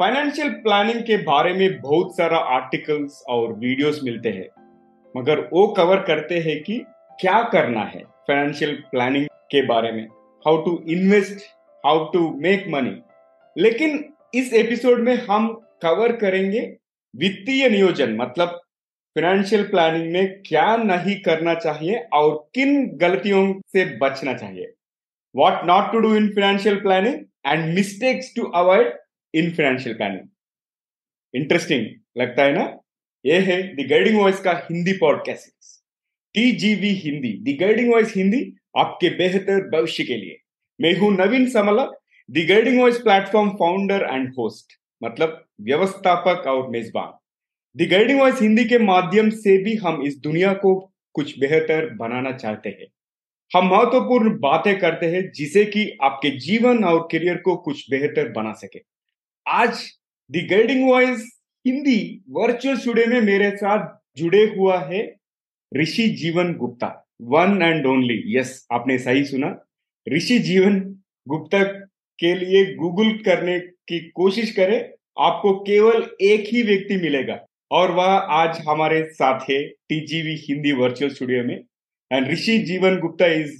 Financial planning के बारे में बहुत सारा आर्टिकल्स और वीडियोस मिलते हैं। मगर वो कवर करते हैं कि क्या करना है फाइनेंशियल प्लानिंग के बारे में। How to invest how to make money लेकिन इस एपिसोड में हम कवर करेंगे वित्तीय नियोजन मतलब फाइनेंशियल प्लानिंग में क्या नहीं करना चाहिए और किन गलतियों से बचना चाहिए। What not to do in financial planning and mistakes to avoid in financial planning. Interesting लगता है ना? ये है द गाइडिंग वॉइस का Hindi podcast TGV Hindi. The guiding voice Hindi आपके बेहतर भविष्य के लिए. मैं हूँ Naveen Samla the guiding voice platform founder and host मतलब व्यवस्थापक और मेजबान. द गाइडिंग वॉइस हिंदी के माध्यम से भी हम इस दुनिया को कुछ बेहतर बनाना चाहते हैं। हम महत्वपूर्ण बातें करते हैं जिसे कि आपके जीवन और करियर को कुछ बेहतर बना सके। आज the guiding voice Hindi virtual studio में मेरे साथ जुड़े हुआ है Rishi Jeevan Gupta one and only yes आपने सही सुना। ऋषि जीवन गुप्ता के लिए गूगल करने की कोशिश करें, आपको केवल एक ही व्यक्ति मिलेगा और वह आज हमारे साथ है टीजीवी हिंदी वर्चुअल स्टूडियो में। And Rishi Jeevan Gupta is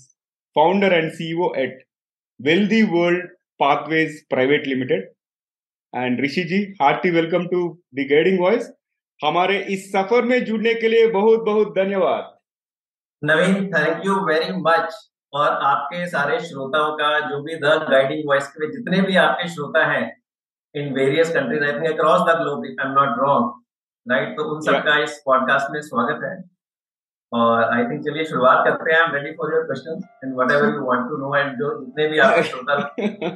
founder and CEO at Wealthy world pathways private Limited. And Rishi ji hearty welcome to the guiding voice हमारे इस सफ़र में जुड़ने के लिए बहुत बहुत धन्यवाद। Naveen thank you very much और आपके सारे श्रोताओं का जो भी द गाइडिंग वॉइस के जितने भी आपके श्रोता हैं in various countries I think across the globe if I am not wrong right तो उन सबका इस पॉडकास्ट में स्वागत है। और आई थिंक चलिए शुरुआत करते हैं। I am ready for your question and whatever you want to know and जो जितने भी आपके श्रोता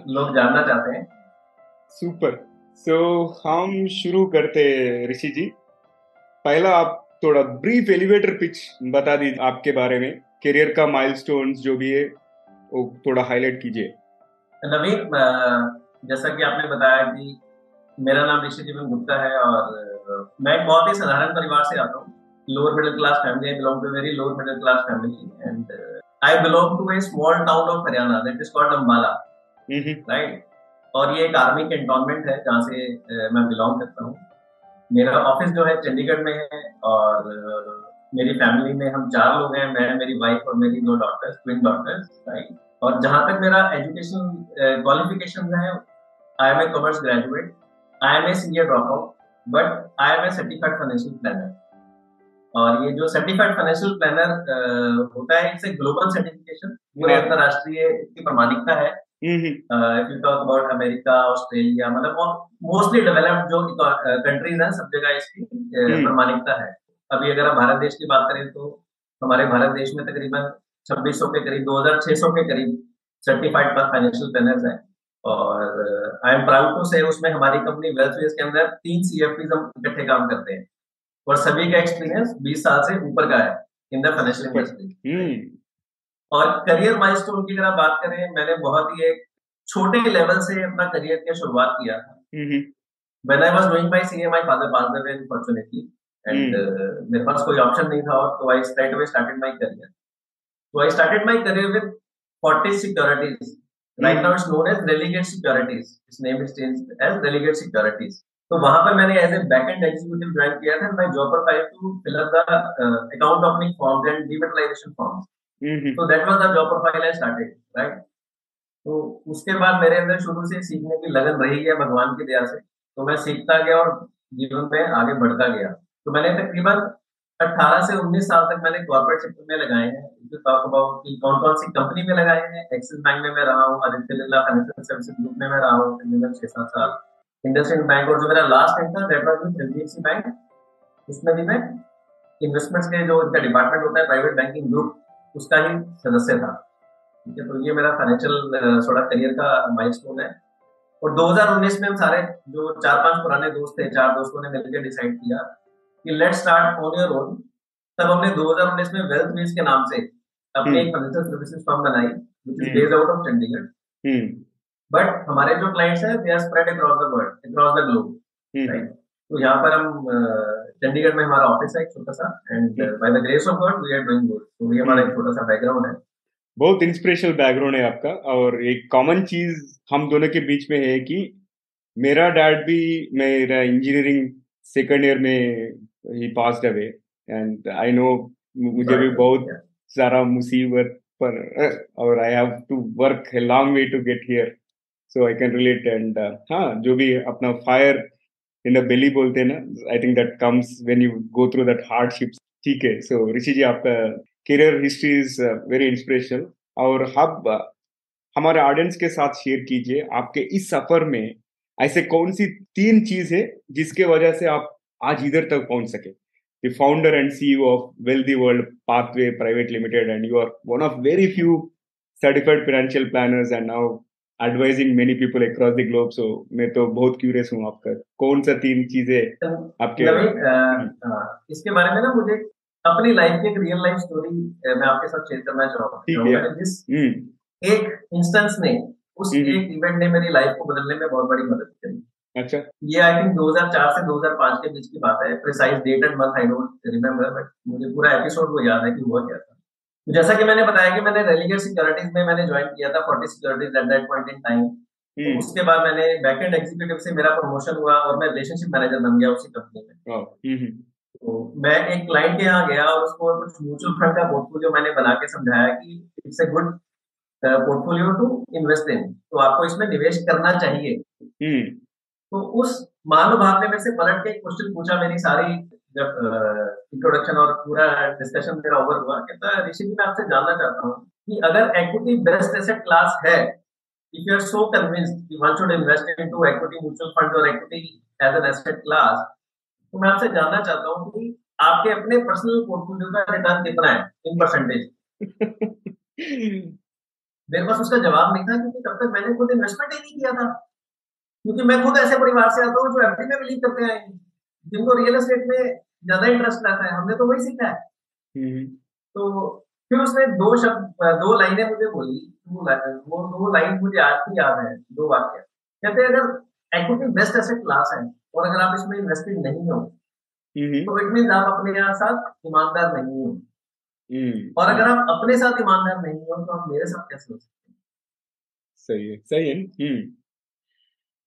लोग जानना चाहते हैं। सुपर so, हम शुरू करते ऋषि जी। पहला आप थोड़ा ब्रीफ एलिवेटर पिच बता दीजिए आपके बारे में करियर का माइलस्टोन्स जो भी है वो थोड़ा हाईलाइट कीजिए। नवीन जैसा कि आपने बताया कि मेरा नाम ऋषि जीवन गुप्ता है और मैं एक बहुत ही साधारण परिवार से आता हूँ। Lower middle class family belong to very lower middle class family and I belong to a small town of Haryana that is called Ambala right और ये एक आर्मी कैंटोनमेंट है जहाँ से मैं बिलोंग करता हूँ। मेरा ऑफ़िस जो है चंडीगढ़ में है और मेरी फैमिली में हम चार लोग हैं मैं मेरी वाइफ और मेरी दो डॉटर्स ट्विन डॉटर्स राइट और जहाँ तक मेरा एजुकेशन क्वालिफिकेशन है I am a commerce graduate I am a senior drop out but I am a certified financial planner और ये जो सर्टिफाइड फाइनेंशियल प्लानर होता है इट्स ग्लोबल सर्टिफिकेशन पूरे अंतरराष्ट्रीय की प्रमाणिकता है। If you talk about America Australia मतलब मोस्टली डेवलप्ड जो कंट्रीज़ हैं सब जगह इसकी हम्म। प्रमाणिकता है। अभी अगर हम भारत देश की बात करें तो हमारे भारत देश में तकरीबन छब्बीस सौ के करीब दो हज़ार छह सौ के करीब सर्टिफाइड फाइनेंशियल प्लानर्स हैं। और आई एम प्राउड टू से उसमें हमारी कंपनी वेल्थ के अंदर तीन सी हम इकट्ठे काम करते हैं। और सभी का एक्सपीरियंस 20 साल से ऊपर का है इन द फाइनेंशियल इंडस्ट्री और करियर माइलस्टोन की अगर बात करें मैंने बहुत ही एक छोटे लेवल से अपना करियर की शुरुआत किया था। When I was doing my CA my father away unfortunately and मेरे पास कोई ऑप्शन नहीं था और तो I straight away started my career so i started my career with 40 securities. right now it's known as relegate securities. Its name is changed as relegate securities. तो वहाँ पर मैंने as a back end executive join किया था मैं job पर file to fill up the account opening forms and dematerialisation forms तो that was the job profile I started right तो उसके बाद मेरे अंदर शुरू से सीखने की लगन रही है भगवान की दया से। तो मैं सीखता गया और जीवन में आगे बढ़ता गया। तो मैंने तकरीबन 18 से 19 साल तक मैंने कॉर्पोरेट सेक्टर में लगाए हैं। टॉक अबाउट कि कौन कौन सी कंपनी में लगाए हैं। एक्सिस बैंक में मैं रहा हूँ Aditya Birla financial services group में मैं रहा हूँ छह सात साल। इंडस्ट्रियल बैंक और जो मेरा लास्ट बैंक था that was F C bank उसमें भी मैं इन्वेस्टमेंट्स के जो इनका डिपार्टमेंट होता है प्राइवेट बैंकिंग ग्रुप उसका ही सदस्य था। ठीक है तो ये मेरा फाइनेंशियल थोड़ा करियर का माइलस्टोन है। और 2019 में हम सारे जो चार पाँच पुराने दोस्त थे चार दोस्तों ने मिलकर डिसाइड किया कि let start on your own तब हमने 2019 में वेल्थ बेस के नाम से अपनी एक फाइनेंशियल सर्विसेज़ फर्म बनाई which is based out of Chandigarh but हमारे जो क्लाइंट्स हैं they are spread across the world across the globe right तो यहाँ पर हम चंडीगढ़ में हमारा ऑफ़िस है एक छोटा सा and by the grace of God we are doing good तो ये हमारा एक छोटा सा बैकग्राउंड है। बहुत इंस्पिरेशनल बैकग्राउंड है आपका और एक कॉमन चीज़ हम दोनों के बीच में है कि मेरा डैड भी मेरा इंजीनियरिंग सेकंड ईयर में ही passed away and I know मुझे भी बहुत सारा मुसीबत पर और I have to work a long way to get here so I can relate and हाँ जो भी अपना फायर इन द बेली बोलते हैं ना I think that comes when you go through that hardships ठीक है सो ऋषि जी आपका career history is very inspirational और अब हमारे ऑडियंस के साथ शेयर कीजिए आपके इस सफ़र में ऐसे कौन सी तीन चीज़ है जिसके वजह से आप आज इधर तक पहुँच सके? The founder and CEO of Wealthy World Pathway Private Limited, and you are one of very few certified financial planners and now advising many people across the globe. So मैं तो बहुत क्यूरियस हूँ आपका। कौन सा तीन चीज़ें आपके आ, आ, इसके बारे में ना मुझे अपनी लाइफ की एक रियल लाइफ स्टोरी मैं आपके साथ शेयर करना चाहूँगा। जिस एक इंस्टेंस ने उस एक इवेंट ने मेरी लाइफ को बदलने में बहुत बड़ी मदद करी। अच्छा। ये आई थिंक 2004 से 2005 के बीच की बात है। Precise date and month I don't remember but मुझे पूरा एपिसोड वो याद है कि हुआ क्या था। तो जैसा कि मैंने बताया कि मैंने रेलिगेट सिक्योरिटीज में मैंने ज्वाइन किया था 40 securities at that point in time उसके बाद मैंने बैकएंड एग्जीक्यूटिव से मेरा प्रमोशन हुआ और मैं रिलेशनशिप मैनेजर बन गया उसी कंपनी में। हम्म, हम्म। तो मैं एक क्लाइंट के यहाँ गया और उसको कुछ म्यूचुअल फंड का पोर्टफोलियो मैंने बना के समझाया कि it's a good portfolio to invest in तो आपको इसमें निवेश करना चाहिए। हम्म। तो उस महानुभाव ने मेरे से पलट के क्वेश्चन पूछा मेरी सारी जब इंट्रोडक्शन और पूरा डिस्कशन मेरा ओवर हुआ कहता ऋषि जी मैं आपसे जानना चाहता हूँ कि अगर एक्विटी बेस्ट एसेट क्लास है if you are so convinced कि one should invest into equity mutual funds or equity as an asset class तो मैं आपसे जानना चाहता हूँ कि आपके अपने पर्सनल पोर्टफोलियो का रिटर्न कितना है इन परसेंटेज मेरे पास उसका जवाब नहीं था क्योंकि तब तक मैंने खुद इन्वेस्टमेंट ही नहीं किया था। क्योंकि मैं खुद ऐसे परिवार से आता हूँ जो एफडी में बिलीव करते हैं। जिनको रियल एस्टेट में ज़्यादा इंटरेस्ट आता है हमने तो वही सीखा है हम्म। तो फिर उसने दो शब्द दो लाइनें मुझे बोली वो दो लाइन मुझे आज भी याद है दो वाक्य कहते हैं अगर एक्विटी बेस्ट एसेट क्लास है और अगर आप इसमें इन्वेस्टेड नहीं हो हम्म। तो इट मीन आप अपने साथ ईमानदार नहीं हो हम्म। और अगर आप अपने साथ ईमानदार नहीं हो तो आप मेरे साथ कैसे हो सकते सही है सही है।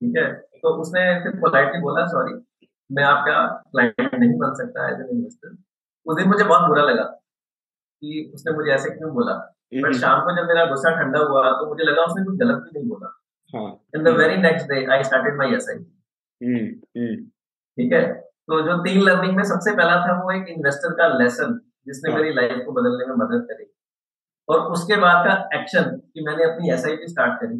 ठीक है तो उसने फिर पोलाइटली बोला सॉरी मैं आपका क्लाइंट नहीं बन सकता एज एन इन्वेस्टर उस दिन मुझे बहुत बुरा लगा कि उसने मुझे ऐसे क्यों बोला? पर हम्म। शाम को जब मेरा गुस्सा ठंडा हुआ तो मुझे लगा उसने कुछ गलत भी नहीं बोला। In the very next day I started S I ठीक है? तो जो तीन लर्निंग में सबसे पहला था वो एक इन्वेस्टर का लेसन जिसने हाँ। मेरी लाइफ को बदलने में मदद करी। और उसके बाद का एक्शन कि मैंने अपनी एस स्टार्ट करी।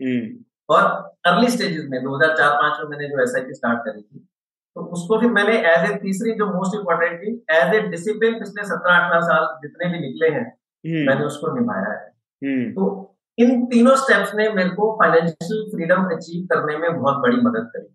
हम्म। और अर्ली स्टेजेस में 2004-5 में मैंने जो एस आई पी स्टार्ट करी थी तो उसको फिर मैंने एज ए तीसरी जो मोस्ट इम्पोर्टेंट थी एज ए डिसिप्लिन पिछले सत्रह अठारह साल जितने भी निकले हैं हम्म। मैंने उसको निभाया है हम्म। तो इन तीनों स्टेप्स ने मेरे को फाइनेंशियल फ्रीडम अचीव करने में बहुत बड़ी मदद करी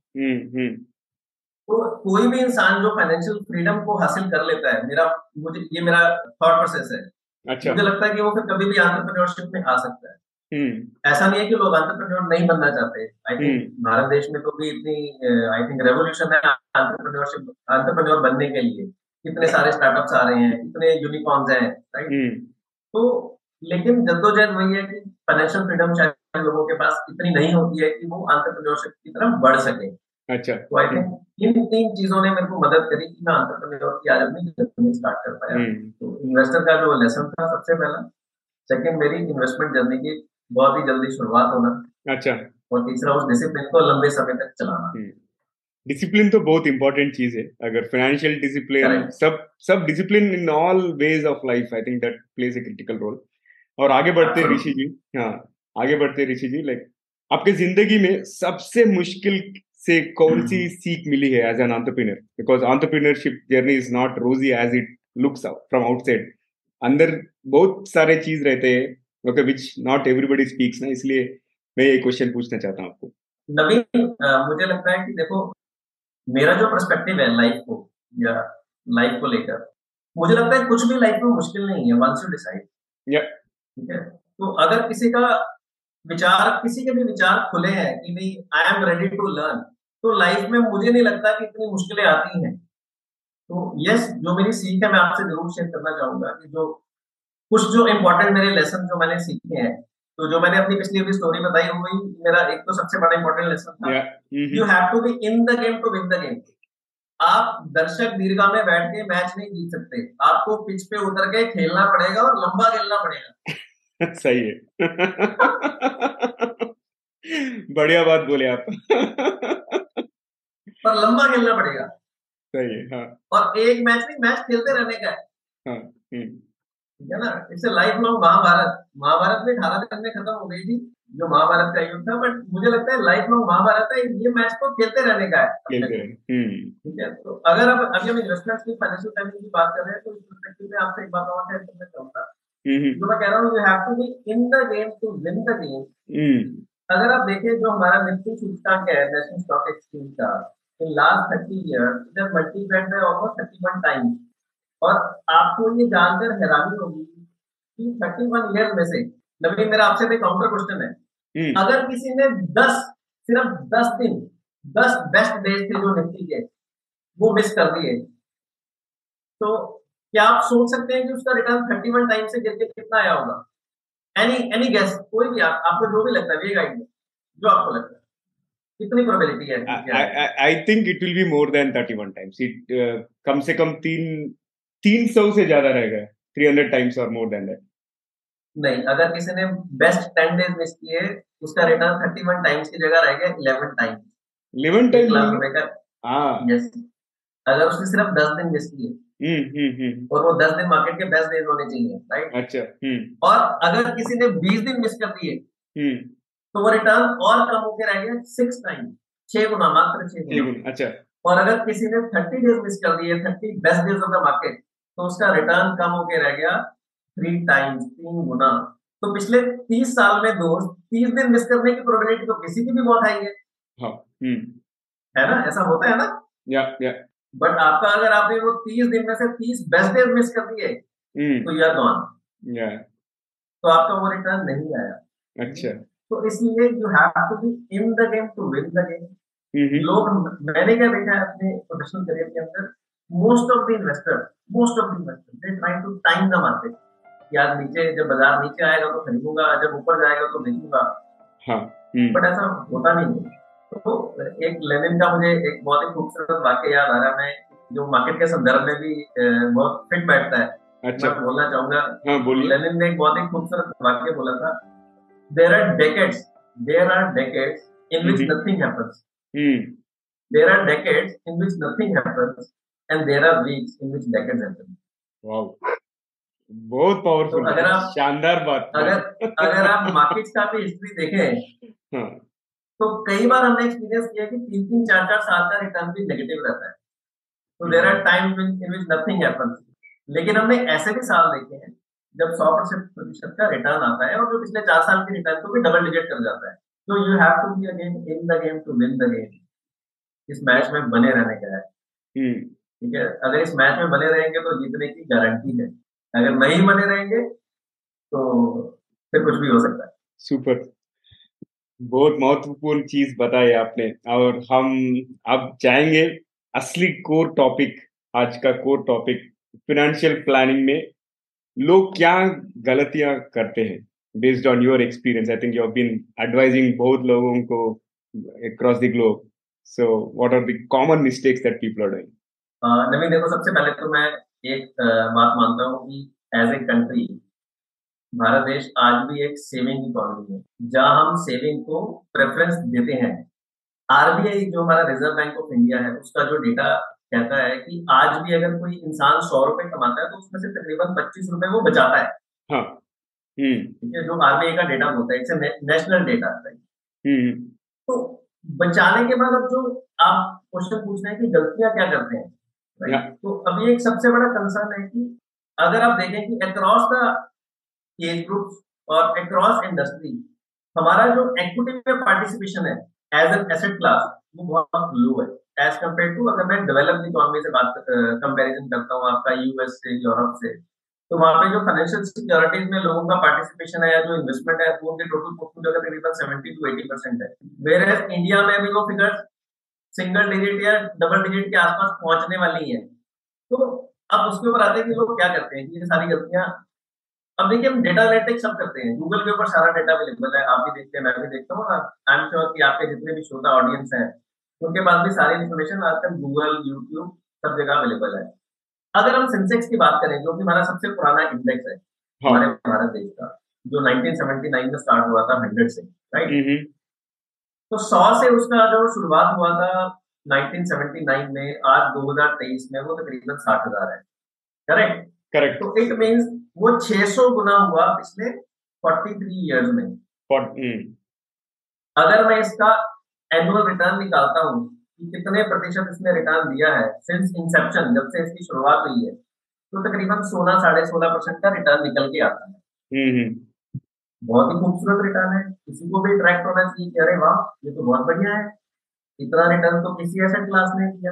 तो कोई भी इंसान जो फाइनेंशियल फ्रीडम को हासिल कर लेता है मेरा मुझे ये मेरा थॉट प्रोसेस है अच्छा मुझे लगता है कि वो फिर कभी भी आंट्रप्रन्योरशिप में आ सकता है हम्म। ऐसा नहीं है कि लोग आंट्रप्रन्योर नहीं बनना चाहते। आई थिंक हम्म। भारत देश में तो भी इतनी आई थिंक रेवोल्यूशन है आंट्रप्रन्योरशिप आंट्रप्रन्योर बनने के लिए। कितने सारे स्टार्टअप्स आ रहे हैं कितने यूनिकॉर्न्स हैं राइट हम्म। तो लेकिन जद्दोजहद वही है कि फाइनेंशियल फ्रीडम शायद लोगों के पास इतनी नहीं होती है कि वो आंट्रप्रन्योरशिप की तरफ़ बढ़ सके। अच्छा। तो आई थिंक इन तीन चीज़ों ने मेरे को मदद करी कि मैं एंटरप्रेन्योर की आज अपनी जर्नी स्टार्ट कर पाया। हम्म। तो इन्वेस्टर का जो लेसन था सबसे पहला सेकंड मेरी इन्वेस्टमेंट जर्नी की बहुत ही जल्दी शुरुआत होना। अच्छा। और तीसरा उस डिसिप्लिन को लंबे समय तक चलाना। डिसिप्लिन हम्म। तो बहुत इंपॉर्टेंट चीज़ है। अगर फाइनेंशियल डिसिप्लिन सब सब discipline in all ways of life I think that plays a critical role और आगे बढ़ते ऋषि जी हाँ आगे बढ़ते ऋषि जी लाइक आपके ज़िंदगी में सबसे मुश्किल से कौन सी सीख मिली है as an entrepreneur because entrepreneurship journey is not rosy as it looks from outside अंदर बहुत सारे चीज़ रहते हैं। Okay which not everybody speaks ना इसलिए मैं ये क्वेश्चन पूछना चाहता हूँ आपको। नवीन मुझे लगता है कि देखो मेरा जो पर्सपेक्टिव है लाइफ को या लाइफ को लेकर मुझे लगता है कुछ भी लाइफ में मुश्किल नहीं है वंस यू डिसाइड ठीक है? तो अगर किसी का विचार किसी के भी विचार खुले हैं कि नहीं I am ready to learn तो लाइफ में मुझे नहीं लगता कि इतनी मुश्किलें आती हैं। तो यस जो मेरी सीख है मैं आपसे ज़रूर शेयर करना चाहूँगा कि जो कुछ जो इम्पोर्टेंट मेरे लेसन जो मैंने सीखे हैं तो जो मैंने अपनी पिछली अपनी स्टोरी बताई वही मेरा एक तो सबसे बड़ा इंपॉर्टेंट लेसन था। You have to be in the game to win the game आप दर्शक दीर्घा में बैठ के मैच नहीं जीत सकते। आपको पिच पे उतर के खेलना पड़ेगा और लंबा खेलना पड़ेगा। सही है। बढ़िया बात बोले आप। पर लंबा खेलना पड़ेगा। सही है हाँ। और एक मैच नहीं मैच खेलते रहने का है। हाँ हम्म। ठीक है ना? It's life long Mahabharat Mahabharat में अठारह दिन में खत्म हो गई थी जो महाभारत का युद्ध था बट मुझे लगता है लाइफ लॉन्ग महाभारत है ये मैच तो खेलते रहने का है। हम्म। ठीक है तो अगर अब अभी हम इन्वेस्टमेंट की फाइनेंशियल टाइमिंग की बात कर रहे हैं तो इस परस्पेक्टिव में आपसे एक बात और हम्म। जो मैं कह रहा हूँ you have to be in the game to win the game अगर आप देखें जो हमारा निफ्टी सूचकांक है नेशनल स्टॉक एक्सचेंज का in last thirty year it has multiplied by almost thirty one times और आपको ये जानकर हैरानी होगी कि थर्टी वन ईयर में से नवीन मेरा आपसे भी काउंटर क्वेश्चन है। हम्म। अगर किसी ने दस सिर्फ़ दस दिन दस बेस्ट डेज़ थे जो निफ्टी के वो मिस कर दिए तो क्या आप सोच सकते हैं कि उसका रिटर्न थर्टी वन टाइम से गिर के कितना आया होगा? एनी एनी गेस कोई भी आप आपको जो भी लगता है ये गाइड जो आपको लगता है। कितनी प्रोबेबिलिटी है। I think it will be more than thirty one times it कम से कम तीन तीन सौ से ज़्यादा रहेगा थ्री हंड्रेड टाइम्स और मोर देन दैट नहीं अगर किसी ने बेस्ट टेन डेज़ मिस किए उसका रिटर्न थर्टी वन टाइम्स की जगह रहेगा eleven time eleven time lakh रुपए का। हाँ। यस अगर उसने सिर्फ़ दस दिन मिस किए हम्म, हम्म, हम्म। और वो दस दिन मार्केट के बेस्ट डेज़ होने चाहिए राइट अच्छा और अगर किसी ने बीस दिन मिस कर दिए तो वो रिटर्न और कम होकर रह गया सिक्स टाइम छह गुना मात्र छह गुना। अच्छा। और अगर किसी ने थर्टी डेज़ मिस कर दिए thirty best days of the market तो उसका रिटर्न कम होके रह गया थ्री टाइम्स तीन गुना। तो पिछले तीस साल में दोस्त तीस दिन मिस करने की प्रोबेबिलिटी तो किसी की भी बहुत हाई है। हाँ, हम्म। है ना? ऐसा होता है ना? या या। बट आपका अगर आपने वो तीस दिन में से तीस बेस्ट डेज़ मिस कर दिए हम्म। तो यूर गॉन तो आपका वो रिटर्न नहीं आया। अच्छा। तो इसलिए you have to be in the game to win the game लोग मैंने क्या देखा है अपने प्रोफेशनल करियर के अंदर? Most of the investor most of the investor they try to time the market आज नीचे जब बाज़ार नीचे आएगा तो खरीदूँगा जब ऊपर जाएगा तो बेचूँगा। हाँ, बट ऐसा होता नहीं है। तो एक लेनिन का मुझे एक बहुत ही खूबसूरत वाक्य याद आ रहा है। मैं जो मार्केट के संदर्भ में भी बहुत फिट बैठता है। अच्छा। मैं बोलना चाहूँगा। हाँ, लेनिन ने एक बहुत ही खूबसूरत वाक्य बोला था। There are decades there are decades in which nothing happens there are decades in which nothing happens and there are weeks in which decades happen wow बहुत पावरफुल तो अगर आप शानदार बात। अगर अगर आप मार्केट्स का भी हिस्ट्री देखें हाँ. तो कई बार हमने एक्सपीरियंस किया कि तीन तीन चार चार साल का रिटर्न भी नेगेटिव रहता है। तो there are time in which nothing happens लेकिन हमने ऐसे भी साल देखे हैं जब सौ प्रतिशत का रिटर्न आता है और जो पिछले चार साल के रिटर्न को भी डबल डिजिट कर जाता है। तो you have to be again in the game to win the game इस मैच में बने रहने का है हम्म। ठीक है? अगर इस मैच में बने रहेंगे तो जीतने की गारंटी है। अगर नहीं बने रहेंगे तो फिर कुछ भी हो सकता है। सुपर। बहुत महत्वपूर्ण चीज़ बताई आपने। और हम अब जाएँगे असली कोर टॉपिक आज का कोर टॉपिक फिनेंशियल प्लानिंग में। लोग क्या गलतियाँ करते हैं? Based on your experience I think you have been advising बहुत लोगों को across the globe so what are the common mistakes that people are doing Naveen देखो सबसे पहले तो मैं एक बात मानता हूँ कि एज ए कंट्री भारत देश आज भी एक सेविंग इकोनॉमी है। जहाँ हम सेविंग को प्रेफरेंस देते हैं आरबीआई जो हमारा रिज़र्व बैंक ऑफ़ इंडिया है उसका जो डेटा कहता है कि आज भी अगर कोई इंसान सौ रुपए कमाता है तो उसमें से तकरीबन पच्चीस रुपए वो बचाता है। हाँ। हम्म। ठीक है जो आरबीआई का डेटा होता है इट्स नेशनल डेटा है तो बचाने के बाद अब जो आप क्वेश्चन पूछ रहे हैं कि गलतियाँ क्या करते हैं? तो अभी एक सबसे बड़ा कंसर्न है कि अगर आप देखें कि अक्रॉस द एज ग्रुप और अक्रॉस इंडस्ट्री हमारा जो एक्विटी में पार्टिसिपेशन है एज एन एसेट क्लास वो बहुत लो है। एज कंपेयर टू अगर मैं डेवलप्ड इकोनॉमी से बात कंपैरिजन करता हूँ आपका यूएस से यूरोप से तो वहाँ पे जो फाइनेंशियल सिक्योरिटीज में लोगों का पार्टिसिपेशन है या जो इन्वेस्टमेंट है, वो उनके टोटल पोर्टफोलियो का तकरीबन सेवेंटी टू एटी परसेंट है। वेर एज इंडिया में भी वो फिगर्स सिंगल डिजिट या डबल डिजिट के आसपास पहुँचने वाली है। तो अब उसके ऊपर आते हैं कि लोग क्या करते हैं कि ये सारी गलतियाँ अब देखिए हम डेटा एनालिटिक्स सब करते हैं। गूगल के ऊपर सारा डेटा अवेलेबल है। आप भी देखते हैं मैं भी देखता हूँ। आई एम श्योर कि आपके जितने भी श्रोता ऑडियंस हैं उनके पास भी सारी इन्फॉर्मेशन आजकल गूगल यूट्यूब सब जगह अवेलेबल है। अगर हम सेंसेक्स की बात करें जो कि हमारा सबसे पुराना इंडेक्स है हाँ। हमारे भारत देश का जो 1979 में स्टार्ट हुआ था 100 से राइट हम्म, तो सौ से उसका जो शुरुआत हुआ था 1979 में आज 2023 में वो तकरीबन साठ हज़ार है। करेक्ट? करेक्ट। तो इट मींस वो 600 गुना हुआ पिछले 43 इयर्स में। हम्म, अगर मैं इसका एनुअल रिटर्न निकालता हूँ कि कितने प्रतिशत इसने रिटर्न दिया है सिंस इंसेप्शन जब से इसकी शुरुआत हुई है तो तकरीबन सोलह साढ़े सोलह परसेंट का रिटर्न निकल के आता है। हम्म, हम्म, बहुत ही खूबसूरत रिटर्न है। किसी को भी अट्रैक्ट होना चाहिए कि अरे वाह ये तो बहुत बढ़िया है। इतना रिटर्न तो किसी एसेट क्लास ने किया।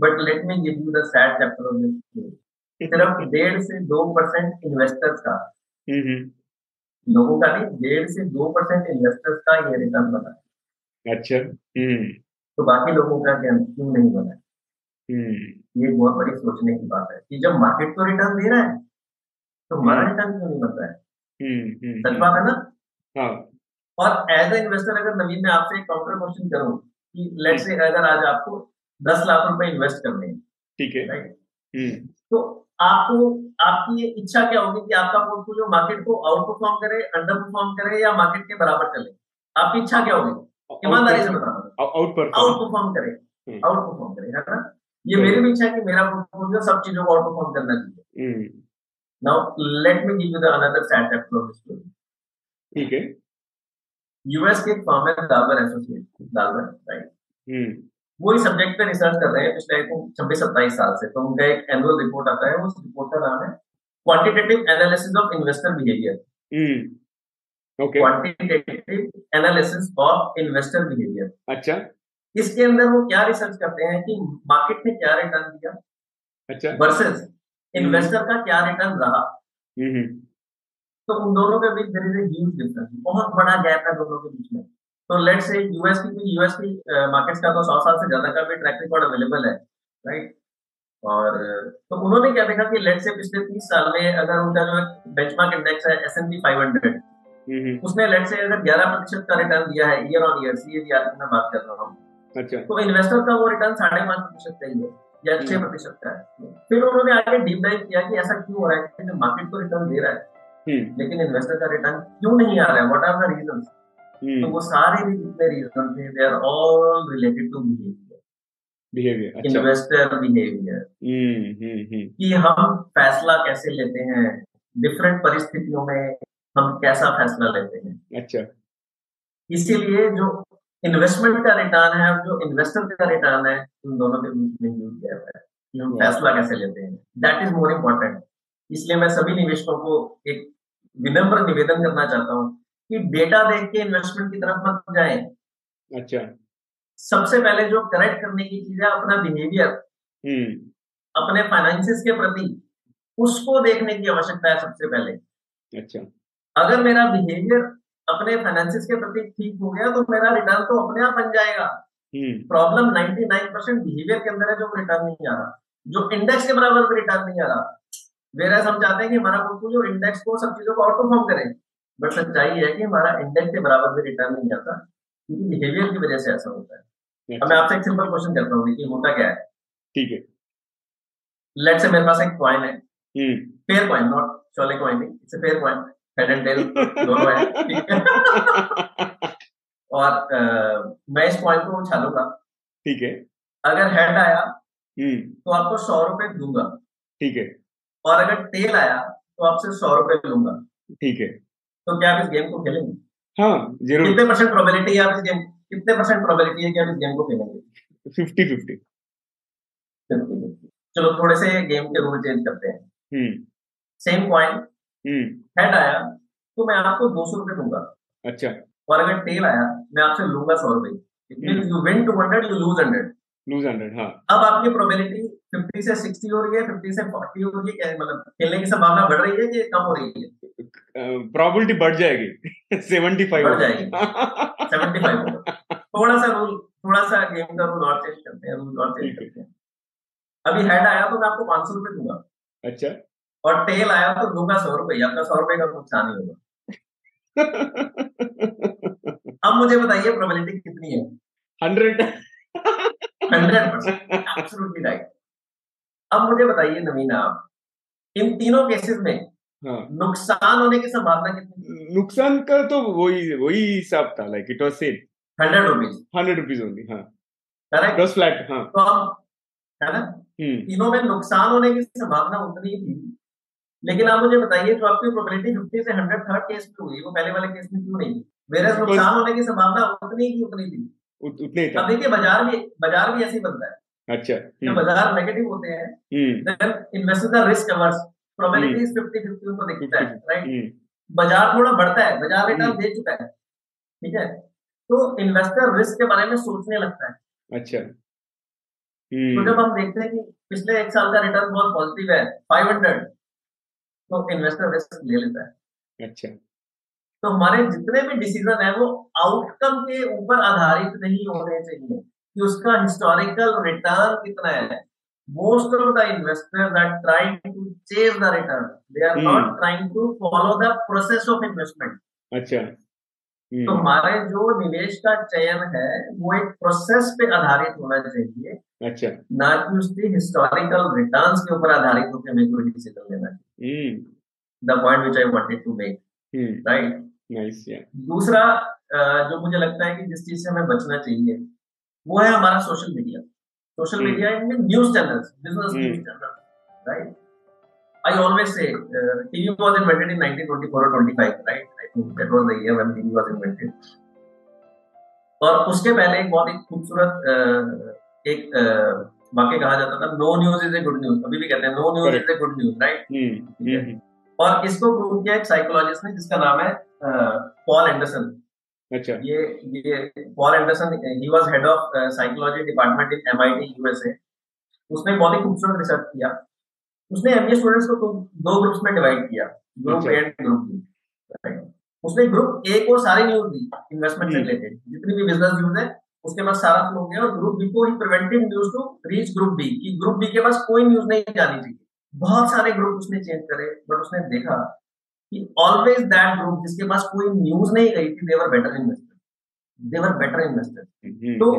But let me give you the sad chapter of this सिर्फ़ डेढ़ से दो परसेंट इन्वेस्टर्स का। हम्म, हम्म, लोगों का नहीं डेढ़ से दो परसेंट इन्वेस्टर्स का ये रिटर्न बना। अच्छा हम्म, तो बाकी लोगों का क्या क्यों नहीं बना? ये बहुत बड़ी सोचने की बात है कि जब मार्केट तो रिटर्न दे रहा है तो हमारा रिटर्न क्यों नहीं बन रहा है? सच बात है ना? हाँ। और एज ए इन्वेस्टर अगर नवीन मैं आपसे एक काउंटर क्वेश्चन करूँ कि लेट से अगर आज आपको दस लाख रुपए इन्वेस्ट करने हैं ठीक है। हम्म, तो आपको आपकी ये इच्छा क्या होगी कि आपका पोर्टफोलियो मार्केट को आउट परफॉर्म करे अंडर परफॉर्म करे या मार्केट के बराबर चले? आपकी इच्छा क्या होगी? ईमानदारी से बताना। आउट आउट परफॉर्म करे। हम्म। आउट परफॉर्म करे है ना? ये मेरी भी इच्छा है कि मेरा पोर्टफोलियो सब चीज़ों को आउट परफॉर्म करना चाहिए। Now let me give you the another sad fact story ठीक है। यूएस के फर्म है डालवर एसोसिएट राइट हम्म, वो इस सब्जेक्ट पे रिसर्च कर रहे हैं पिछले छब्बीस सत्ताईस साल से। तो उनका एक एनुअल रिपोर्ट आता है उस रिपोर्ट का नाम है quantitative analysis of investor behaviour hmm, okay quantitative analysis of investor behaviour अच्छा। इसके अंदर वो क्या रिसर्च करते हैं कि मार्केट ने क्या रिटर्न दिया अच्छा। वर्सेस इन्वेस्टर का क्या रिटर्न रहा। हम्म, हम्म, तो उन दोनों के बीच देर इज़ ह्यूज डिफरेंस बहुत बड़ा गैप है दोनों के बीच में। तो लेट से यूएस की यूएस की मार्केट्स का तो सौ साल से ज़्यादा का भी ट्रैक रिकॉर्ड अवेलेबल है राइट और तो उन्होंने क्या देखा कि लेट से पिछले तीस साल में अगर उनका जो बेंचमार्क इंडेक्स है S N P five hundred hmm, hmm, उसने लेट से अगर ग्यारह प्रतिशत का रिटर्न दिया है ईयर ऑन ईयर सी मैं बात कर रहा हूँ। अच्छा। तो इन्वेस्टर का वो रिटर्न साढ़े पाँच प्रतिशत का ही है या छह प्रतिशत का है। फिर उन्होंने आगे डीप डाइव किया कि ऐसा क्यों हो रहा है कि मार्केट को रिटर्न दे रहा है। हम्म, लेकिन इन्वेस्टर का रिटर्न क्यों नहीं आ रहा है? व्हाट आर द रीजंस तो हम्म, वो सारे भी जितने रीजन थे they are all related to behaviour behaviour अच्छा। Investor behaviour hmm, hmm, hmm, कि हम फैसला कैसे लेते हैं? डिफरेंट परिस्थितियों में हम कैसा फैसला लेते हैं? अच्छा। इसीलिए जो इन्वेस्टमेंट का रिटर्न है जो इन्वेस्टर का रिटर्न है उन दोनों के बीच में ह्यूज गैप है कि हम फैसला कैसे लेते हैं। दैट इज़ मोर इम्पोर्टेंट इसलिए मैं सभी निवेशकों को एक विनम्र निवेदन करना चाहता हूँ कि डेटा देख के इन्वेस्टमेंट की तरफ़ मत जाएँ। अच्छा। सबसे पहले जो करेक्ट करने की चीज़ है अपना बिहेवियर हम्म, अपने फाइनेंसिस के प्रति उसको देखने की आवश्यकता है सबसे पहले। अच्छा। अगर मेरा बिहेवियर अपने फाइनेंसिस के प्रति ठीक हो गया तो मेरा रिटर्न तो अपने आप बन जाएगा। प्रॉब्लम 99 परसेंट बिहेवियर के अंदर है जो रिटर्न नहीं आ रहा। जो इंडेक्स के बराबर भी रिटर्न नहीं आ रहा। वेरा हम चाहते हैं कि हमारा पोर्टफोलियो इंडेक्स को सब चीज़ों को आउट परफॉर्म करे। बट सच्चाई है कि हमारा इंडेक्स के बराबर भी रिटर्न नहीं आता क्योंकि बिहेवियर की वजह से ऐसा होता है। अब मैं आपसे एक सिंपल क्वेश्चन करता हूँ देखिए होता क्या है? ठीक है। लेट से मेरे पास एक कॉइन है। फेयर कॉइन नॉट चोले कॉइन नहीं it's fair coin head and tail दोनों है और अ, मैं इस कॉइन को उछालूँगा। ठीक है। अगर हेड आया हम्म, तो आपको सौ रुपए दूँगा। ठीक है। और अगर टेल आया तो आपसे सौ रुपए लूँगा। ठीक है। तो क्या आप इस गेम को खेलेंगे? हाँ ज़रूर। कितने परसेंट प्रोबेबिलिटी है आप इस गेम कितने परसेंट प्रोबेबिलिटी है कि आप इस गेम को खेलेंगे? फिफ्टी फिफ्टी चलो थोड़े से गेम के रूल चेंज करते हैं। सेम कॉइन हेड आया तो मैं आपको दो सौ रुपए दूँगा। अच्छा। और अगर टेल आया मैं आपसे लूँगा सौ रुपए। You win two hundred you lose hundred lose hundred हाँ। अब आपकी प्रोबेबिलिटी फिफ्टी से सिक्सटी हो रही है फिफ्टी से फोर्टी हो रही है मतलब खेलने की संभावना बढ़ रही है कि कम हो रही है? प्रॉबिलिटी बढ़ जाएगी। सेवेंटी फाइव बढ़ जाएगी। सेवेंटी फाइव थोड़ा सा रूल थोड़ा सा गेम का रूल और चेंज करते हैं रूल और चेंज करते हैं। अभी हेड आया तो मैं आपको पाँच सौ रुपए दूँगा। अच्छा। और टेल आया तो दूँगा सौ रुपए आपका सौ रुपए का नुकसान ही होगा। अब मुझे बताइए प्रोबेबिलिटी कितनी है? हंड्रेड हंड्रेड परसेंट राइट अब मुझे बताइए नवीन आप इन तीनों केसेस में हाँ. नुकसान होने की संभावना कितनी नुकसान का तो वही वही हिसाब था like it was same hundred rupees hundred rupees only हाँ। करेक्ट फ्लैट हाँ। तो हम है ना? हम्म। तीनों में नुकसान होने की संभावना उतनी ही थी लेकिन आप मुझे बताइए जो आपकी प्रोबेबिलिटी फिफ्टी से हंड्रेड थर्ड केस में हुई वो पहले वाले केस में क्यों नहीं मेरे नुकसान होने की संभावना उतनी ही उतनी थी। उतने ही अब देखिए बाज़ार भी बाज़ार भी ऐसे ही बनता है। अच्छा जब हम्म। बाज़ार नेगेटिव होते हैं देन इन्वेस्टर का रिस्क अवर्स प्रोबेबिलिटी इज़ 50 50 उनको दिखता है राइट बाज़ार थोड़ा बढ़ता है बाज़ार रिटर्न हम्म। दे चुका है ठीक है? तो इन्वेस्टर रिस्क के बारे में सोचने लगता है। अच्छा। तो जब हम देखते हैं कि पिछले एक साल का रिटर्न बहुत पॉजिटिव है 500 तो इन्वेस्टर रिस्क ले लेता है। अच्छा। तो हमारे जितने भी डिसीज़न है वो आउटकम के ऊपर आधारित नहीं होने चाहिए कि उसका हिस्टोरिकल रिटर्न कितना है most of the investors are trying to chase the return. They are hmm. not trying to follow the process of investment. अच्छा hmm. तो हमारे जो निवेश का चयन है वो एक प्रोसेस पे आधारित होना चाहिए अच्छा ना कि उसके हिस्टोरिकल रिटर्न्स के ऊपर आधारित होकर हमें कोई डिसीज़न लेना चाहिए the point which I wanted to make right दूसरा जो मुझे लगता है कि जिस चीज़ से हमें बचना चाहिए वो है हमारा social media social media news channel और उसके पहले एक बहुत ही खूबसूरत एक वाक्य कहा जाता था no news is a good news अभी भी कहते हैं no news is a good news right और इसको प्रूव किया एक साइकोलॉजिस्ट ने जिसका नाम है पॉल एंडरसन अच्छा। ये ये Paul Anderson he was head of psychology department in MIT USA उसने बहुत ही खूबसूरत रिसर्च किया। उसने एमबीए स्टूडेंट्स को दो ग्रुप्स में डिवाइड किया। Group A and group B उसने ग्रुप ए को सारी न्यूज़ दी इन्वेस्टमेंट से रिलेटेड हम्म। जितनी भी बिज़नेस न्यूज़ है उसके पास सारा फ्लो गया और ग्रुप बी को ही preventive news to reach group B कि ग्रुप बी के पास कोई न्यूज़ नहीं जानी चाहिए। बहुत सारे ग्रुप उसने चेंज करे बट उसने देखा कि ऑलवेज दैट ग्रुप जिसके पास कोई न्यूज़ नहीं गई थी they were better investor they were better investor तो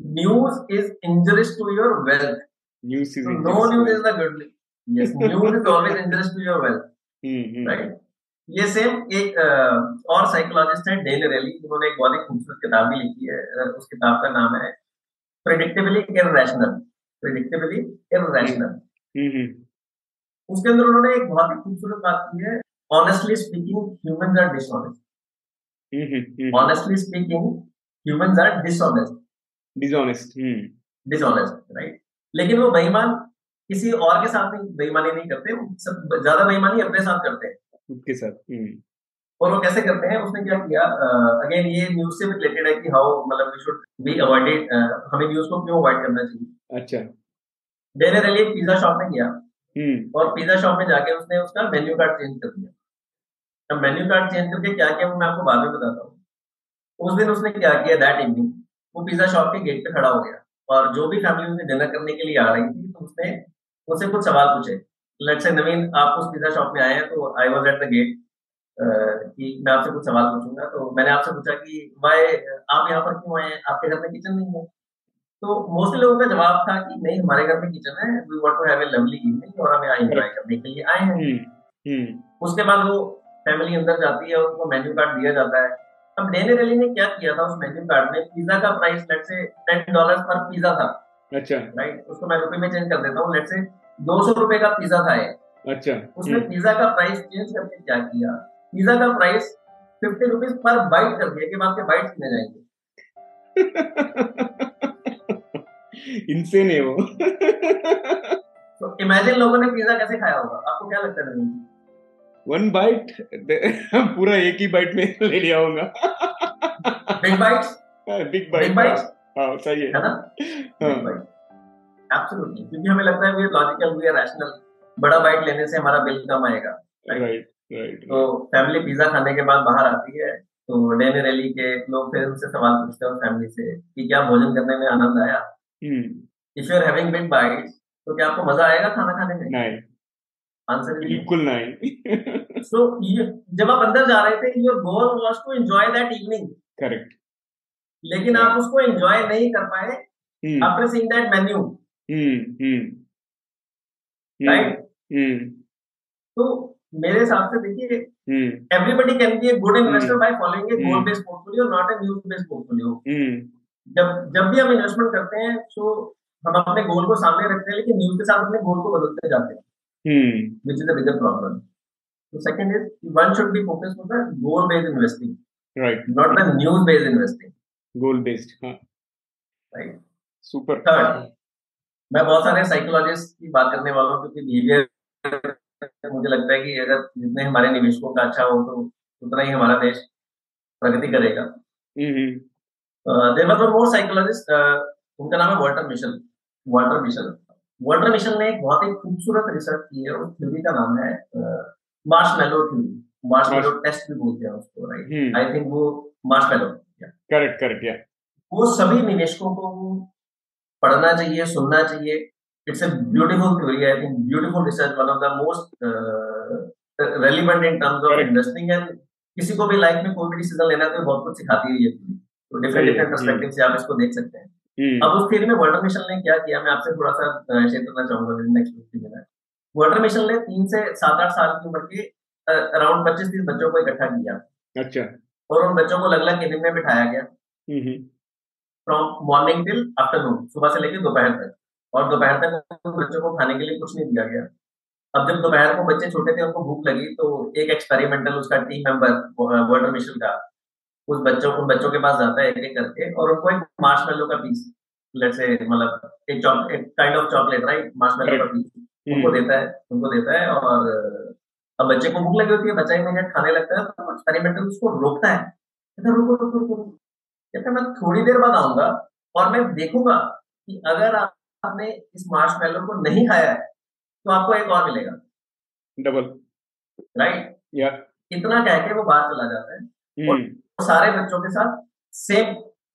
news is injurious to your wealth no news is the good news is always injurious to your wealth right ये same एक और psychologist है डेल रेली उन्होंने एक बहुत ही खूबसूरत किताब भी लिखी है। उस किताब का नाम है प्रिडिक्टेबली इररेशनल प्रिडिक्टेबली इररेशनल उसके अंदर उन्होंने एक बहुत ही खूबसूरत बात की है honestly speaking humans are dishonest honestly speaking humans are dishonest dishonest dishonest right लेकिन वो बेईमान किसी और के साथ नहीं बेईमानी नहीं करते सब ज़्यादा बेईमानी अपने साथ करते हैं। उसके साथ हम्म। और वो कैसे करते हैं उसने क्या किया अगेन ये न्यूज़ से रिलेटेड है कि हाउ मतलब वी शुड बी अवॉइडेड हमें न्यूज़ को क्यों अवॉइड करना चाहिए? अच्छा। डेरे रैली पिज्जा शॉप में गया हम्म। और पिज्जा शॉप में जाके उसने उसका मेन्यू कार्ड चेंज कर दिया। अब मेन्यू कार्ड चेंज करके क्या किया मैं आपको बाद में बताता हूँ। उस दिन उसने क्या किया दैट इवनिंग वो पिज्जा शॉप के गेट पे खड़ा हो गया। और जो भी फैमिली उसने डिनर करने के लिए आ रही थी तो उसने उससे कुछ सवाल पूछे। लेट से नवीन आप उस पिज्जा शॉप में आए हैं तो I was at the gate कि मैं आपसे कुछ सवाल पूछूँगा। तो मैंने आपसे पूछा कि वाई आप यहाँ पर क्यों आए हैं? आपके घर में किचन नहीं है? तो मोस्टली लोगों का जवाब था कि नहीं हमारे घर में किचन है we want to have a lovely evening और हमें आई एंजॉय करने के लिए आए हैं। हम्म, हम्म। उसके बाद वो फैमिली अंदर जाती है उनको मेन्यू कार्ड दिया जाता है। अब डेने रेली ने क्या किया था उस मेन्यू कार्ड में? पिज्जा का price let's say ten dollar पर पिज्जा था। अच्छा। राइट उसको मैं रुपए में चेंज कर देता हूँ। लेट से दो सौ रुपए का पिज्जा था ये। अच्छा। उसने पिज्जा हम्म। का प्राइस चेंज करके क्या किया? पिज्जा का प्राइस फिफ्टी रुपीज़ पर बाइट कर दिया कि आपके बाइट कितने जाएँगे। इनसेन है वो. तो इमेजिन लोगों ने पिज्जा कैसे खाया होगा? आपको क्या लगता है वन बाइट पूरा एक ही बाइट में ले लिया होगा. बिग बाइट्स बिग बाइट हाँ. सही है. है ना? हाँ. एब्सोल्युटली क्योंकि हमें लगता है वी लॉजिकल वी रैशनल बड़ा बाइट लेने से हमारा बिल कम आएगा राइट राइट तो फैमिली पिज्जा खाने के बाद बाहर आती है तो डेने रैली के लोग फिर उनसे सवाल पूछते हैं फैमिली से कि क्या भोजन करने में आनंद आया? If you are having big bites तो क्या आपको मज़ा आएगा खाना खाने में? नहीं। आंसर बिल्कुल नहीं। सो so, जब आप अंदर जा रहे थे your goal was to enjoy that evening correct लेकिन आप उसको एंजॉय नहीं कर पाए after seeing that menu right तो मेरे हिसाब से देखिए everybody can be a good investor by following a goal based portfolio not a news based portfolio जब जब भी हम इन्वेस्टमेंट करते हैं तो हम अपने गोल को सामने रखते हैं लेकिन न्यूज़ के साथ अपने गोल को बदलते जाते हैं। विच इज़ बिगर प्रॉब्लम तो second is one should be focused on the goal based investing right not the news based investing goal based हाँ। राइट सुपर थर्ड मैं बहुत सारे साइकोलॉजिस्ट की बात करने वाला हूँ क्योंकि बिहेवियर मुझे लगता है कि अगर जितने हमारे निवेशकों का अच्छा हो तो उतना ही हमारा देश प्रगति करेगा। देर वॉज़ मोर साइकोलॉजिस्ट उनका नाम है Walter Mischel Walter Mischel Walter Mischel ने एक बहुत ही खूबसूरत रिसर्च की है उस थ्योरी का नाम है मार्श मेलो थ्योरी मार्श मेलो टेस्ट भी बोलते हैं उसको राइट आई थिंक वो मार्श मेलो करेक्ट करेक्ट या वो सभी निवेशकों को पढ़ना चाहिए सुनना चाहिए. It's a beautiful theory. I think beautiful research, one of the most uh, relevant in terms of Correct. investing and किसी को भी लाइफ में कोई भी डिसीज़न लेना तो बहुत कुछ सिखाती है ये तो डिफरेंट डिफरेंट पर्सपेक्टिव से आप इसको देख सकते हैं। अब उस थ्योरी में मिशन ने क्या किया? मैं आपसे थोड़ा सा शेयर करना चाहूँगा next fifty minute Walter Mischel ने तीन से सात आठ साल की उम्र के अराउंड पच्चीस तीस बच्चों को इकट्ठा किया। अच्छा। और उन बच्चों को अलग अलग केबिन में बिठाया गया। फ्रॉम मॉर्निंग टिल आफ्टरनून सुबह से लेकर दोपहर तक। और दोपहर तक बच्चों को खाने के लिए कुछ नहीं दिया गया। अब जब दोपहर को बच्चे छोटे थे उनको भूख लगी तो एक एक्सपेरिमेंटल उसका टीम मेंबर वर्ल्ड मिशन का उस बच्चों को बच्चों के पास जाता है एक एक करके और उनको एक मार्शमेलो का पीस लेट से मतलब एक chocolate kind of chocolate right marshmallow का पीस उनको देता है उनको देता है और अब बच्चे को भूख लगी होती है बच्चा एक खाने लगता है तो एक्सपेरिमेंटल उसको रोकता है। कहता रुको रुको रुको कहता मैं थोड़ी देर बाद आऊँगा और मैं देखूँगा कि अगर आपने इस मार्श को नहीं खाया है तो आपको एक और मिलेगा। डबल राइट या इतना कह के वो बाहर चला जाता है। और। सारे बच्चों के साथ सेम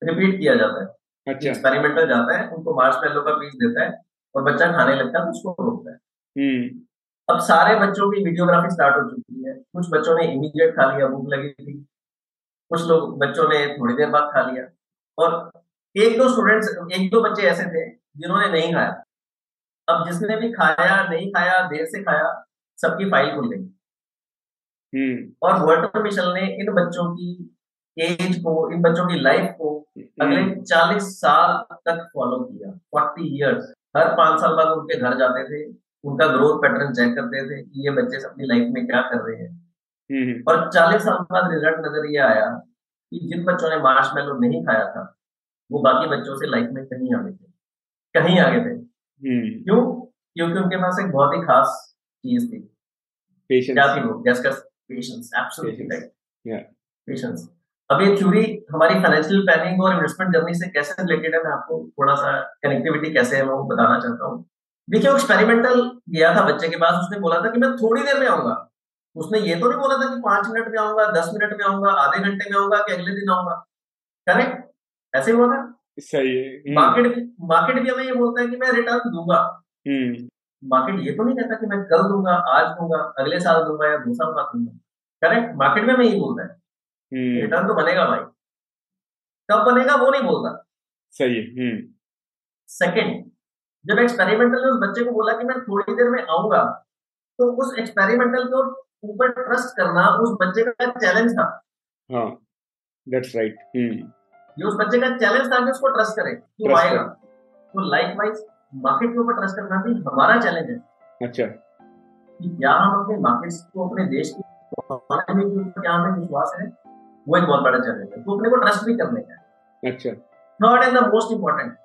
रिपीट किया जाता है। अच्छा। एक्सपेरिमेंटल जाता है उनको मार्च मार्श का पीस देता है और बच्चा खाने लगता है तो उसको रोकता है। हम्म। अब सारे बच्चों की वीडियोग्राफी स्टार्ट हो चुकी है। कुछ बच्चों ने इमीडिएट खा लिया भूख लगी थी। कुछ लोग बच्चों ने थोड़ी देर बाद खा लिया। और एक दो स्टूडेंट्स एक दो बच्चे ऐसे थे जिन्होंने नहीं खाया। अब जिसने भी खाया नहीं खाया देर से खाया सबकी फ़ाइल खुल गई। हम्म। और वर्ल्ड मिशन ने इन बच्चों की एज को इन बच्चों की लाइफ को अगले हम्म। चालीस साल तक फॉलो किया। फोर्टी इयर्स हर पाँच साल बाद उनके घर जाते थे उनका ग्रोथ पैटर्न चेक करते थे कि ये बच्चे अपनी लाइफ में क्या कर रहे हैं। हम्म। और चालीस साल बाद रिज़ल्ट नज़र ये आया कि जिन बच्चों ने मार्श नहीं खाया था वो बाकी बच्चों से लाइफ में कहीं आगे थे। कहीं आगे थे। हम्म। क्यों? क्योंकि उनके पास एक बहुत ही खास चीज़ थी। क्या थी वो? पेशेंस एब्सोल्युटली पेशेंस अब ये थ्योरी हमारी फाइनेंशियल प्लानिंग और इन्वेस्टमेंट जर्नी से कैसे रिलेटेड है मैं आपको थोड़ा सा कनेक्टिविटी कैसे है मैं वो बताना चाहता हूँ। देखिए एक्सपेरिमेंटल गया था बच्चे के पास उसने बोला था कि मैं थोड़ी देर में आऊँगा। उसने ये तो नहीं बोला था कि पाँच मिनट में आऊँगा दस मिनट में आऊँगा आधे घंटे में आऊँगा कि अगले दिन आऊँगा। करेक्ट? ऐसे हुआ था? सही है। मार्केट हम्म। मार्केट भी हमें ये बोलता है कि मैं रिटर्न दूँगा। मार्केट हम्म। ये तो नहीं कहता कि मैं कल दूँगा आज दूँगा अगले साल दूँगा या दो साल बाद दूँगा। करेक्ट? मार्केट में हमें यही बोलता है। रिटर्न हम्म। तो बनेगा भाई। कब बनेगा वो नहीं बोलता। सही है सेकंड जब एक्सपेरिमेंटल ने उस बच्चे को बोला कि मैं थोड़ी देर में आऊँगा तो उस एक्सपेरिमेंटल को ऊपर ट्रस्ट करना उस बच्चे का चैलेंज था। हाँ दैट्स राइट ये उस बच्चे का चैलेंज था कि उसको ट्रस्ट करे कि वो आएगा। तो लाइक वाइज मार्केट के ऊपर ट्रस्ट करना भी हमारा चैलेंज है। अच्छा। क्या हम अपने मार्केट्स को अपने देश की इकोनॉमी के ऊपर क्या हमें विश्वास है? वो एक बहुत बड़ा चैलेंज है। तो अपने को ट्रस्ट भी करने का अच्छा। Third and the most important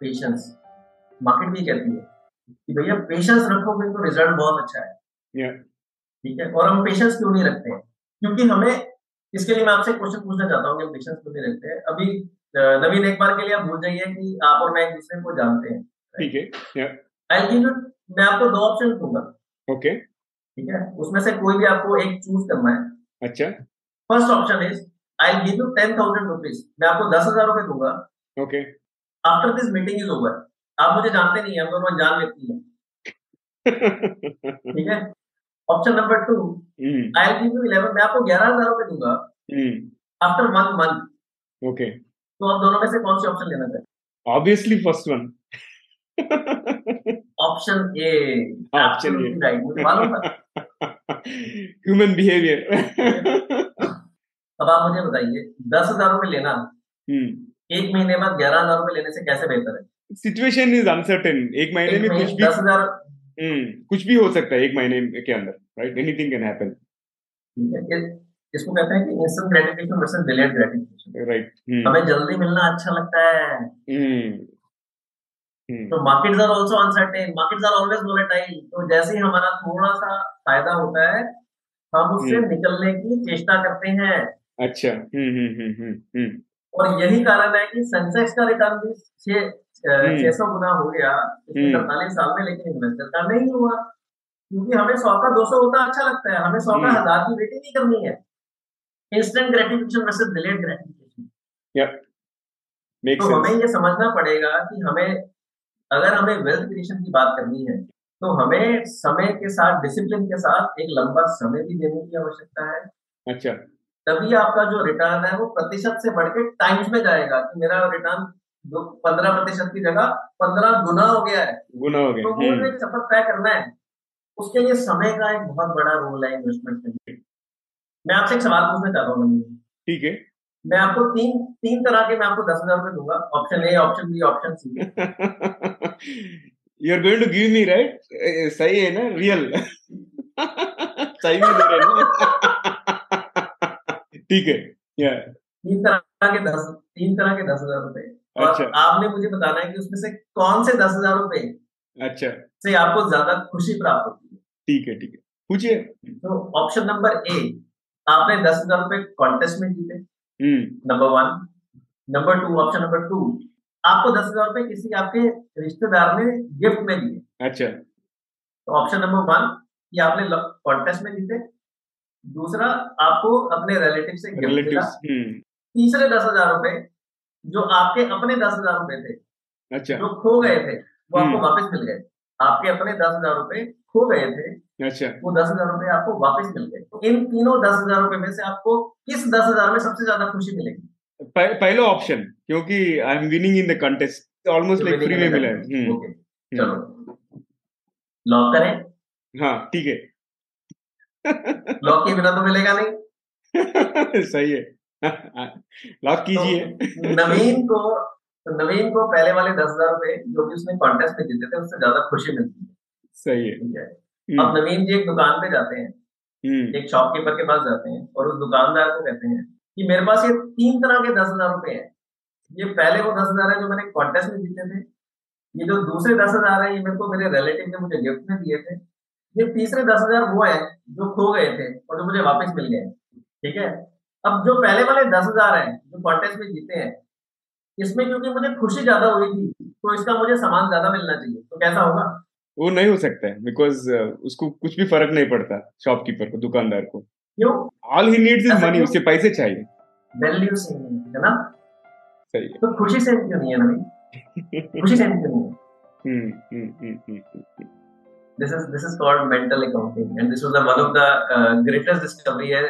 patience market भी कहती है कि भैया पेशेंस रखोगे तो रिज़ल्ट बहुत अच्छा है। ठीक है? और हम पेशेंस क्यों नहीं रखते हैं? क्योंकि हमें इसके लिए मैं आपसे क्वेश्चन पूछना चाहता हूँ कि पेशेंस क्यों नहीं रखते हैं? अभी नवीन एक बार के लिए आप भूल जाइए कि आप और मैं एक दूसरे को जानते हैं। ठीक है। आई गिव मैं आपको दो ऑप्शन दूँगा। ओके ठीक है? उसमें से कोई भी आपको एक चूज़ करना है। अच्छा। First option is I give you ten thousand rupees मैं आपको दस हज़ार रुपए दूँगा। Okay after this meeting is over आप मुझे जानते नहीं है दोनों जान व्यक्ति हैं। ठीक है? Option number two I give you eleven मैं आपको ग्यारह हज़ार रुपए दूँगा। आफ्टर वन मंथ ओके तो आप दोनों में से कौन सी ऑप्शन लेना चाहते obviously first one option A option A right मुझे मालूम था। ह्यूमन बिहेवियर अब आप मुझे बताइए दस हज़ार रुपए लेना हम्म। एक महीने बाद ग्यारह हज़ार रुपए लेने से कैसे बेहतर है? सिचुएशन इज़ अनसर्टेन एक महीने में कुछ भी दस हज़ार हम्म, कुछ भी हो सकता है एक महीने के अंदर राइट एनीथिंग कैन हैपन इसको कहते हैं कि instant gratification versus delayed gratification right हमें जल्दी मिलना अच्छा लगता है। हम्म, तो markets are also uncertain markets are always volatile तो जैसे ही हमारा थोड़ा सा फ़ायदा होता है हम उससे हम्म। निकलने की चेष्टा करते हैं। अच्छा। हम्म हम्म हम्म हम्म हम्म। और यही कारण है कि सेंसेक्स का रिटर्न भी छह हम्म। सौ गुना हो गया हम्म। सैतालीस साल में लेकिन इन्वेस्टर का नहीं हुआ। क्योंकि हमें सौ का दो सौ होता अच्छा लगता है। हमें सौ का हम्म। हज़ार की वेटिंग नहीं करनी है। Instant gratification versus delayed gratification तो हमें ये समझना पड़ेगा कि हमें अगर हमें वेल्थ क्रिएशन की बात करनी है तो हमें समय के साथ डिसिप्लिन के साथ एक लंबा समय भी देने की आवश्यकता है। अच्छा। तभी आपका जो रिटर्न है वो प्रतिशत से बढ़ के टाइम्स में जाएगा कि मेरा रिटर्न जो पंद्रह प्रतिशत की जगह पंद्रह गुना हो गया है। गुना हो गया तो वो हम्म, एक सफ़र तय करना है। उसके लिए समय का एक बहुत बड़ा रोल है इन्वेस्टमेंट के लिए। मैं आपसे एक सवाल पूछना चाहता हूँ ठीक है। मैं आपको तीन तीन तरह के मैं आपको दस हज़ार रुपए दूँगा। Option A option B option C you are going to give me right सही है ना? रियल सही में दे रहे हैं ना? ठीक है। या तीन तरह के दस तीन तरह के दस हज़ार रुपए। अच्छा। आपने मुझे बताना है कि उसमें से कौन से दस हज़ार रुपए अच्छा। से आपको ज़्यादा खुशी प्राप्त होती है। ठीक है ठीक है। पूछिए। तो ऑप्शन नंबर ए आपने दस हज़ार रुपए कॉन्टेस्ट में जीते। Number one number two option number two आपको दस हज़ार रुपए किसी आपके रिश्तेदार ने गिफ्ट में दिए। अच्छा। तो ऑप्शन नंबर वन कि आपने कॉन्टेस्ट में जीते। दूसरा आपको अपने रिलेटिव से गिफ्ट मिला। हम्म। तीसरे दस हज़ार रुपए जो आपके अपने दस हज़ार रुपए थे अच्छा। जो खो गए थे वो आपको हम्म। वापस मिल गए। आपके अपने दस हज़ार रुपए खो गए थे अच्छा। वो दस हज़ार रुपए आपको वापस मिल गए तो इन तीनों दस हज़ार रुपए में से आपको किस दस हज़ार में सबसे ज़्यादा खुशी मिलेगी? पह- पहला ऑप्शन क्योंकि I am winning in the contest almost like free में मिला है। हम्म, चलो। लॉक करें? हाँ ठीक है। लॉक के बिना तो मिलेगा नहीं। सही है। लॉक कीजिए। तो नवीन को नवीन को पहले वाले दस हज़ार रुपए जो कि उसने कॉन्टेस्ट में जीते थे उससे ज़्यादा खुशी मिलती है। सही है। हम्म, अब नवीन जी एक दुकान पे जाते हैं। हम्म, एक शॉपकीपर के पास जाते हैं और उस दुकानदार को कहते हैं कि मेरे पास ये तीन तरह के दस हज़ार रुपए हैं। ये पहले वो दस हज़ार है जो मैंने कॉन्टेस्ट में जीते थे। ये जो दूसरे दस हज़ार है ये मेरे को मेरे रिलेटिव ने मुझे गिफ्ट में दिए थे। ये तीसरे दस हज़ार वो है जो खो गए थे और जो मुझे वापस मिल गए। ठीक है? अब जो पहले वाले दस हज़ार है जो कॉन्टेस्ट में जीते हैं इसमें क्योंकि मुझे खुशी ज़्यादा हुई थी तो इसका मुझे सामान ज़्यादा मिलना चाहिए। तो कैसा होगा? वो नहीं हो सकता है बिकॉज़ उसको कुछ भी फ़र्क नहीं पड़ता शॉपकीपर को दुकानदार को। All he needs is money? उसके पैसे चाहिए। वैल्यू सेम है ना? सही है। तो खुशी सेम क्यों नहीं है नवीन खुशी सेम क्यों नहीं है? हम्म, hmm, hmm, hmm, hmm, this is this is called mental accounting and this was the, one of the uh, greatest discovery है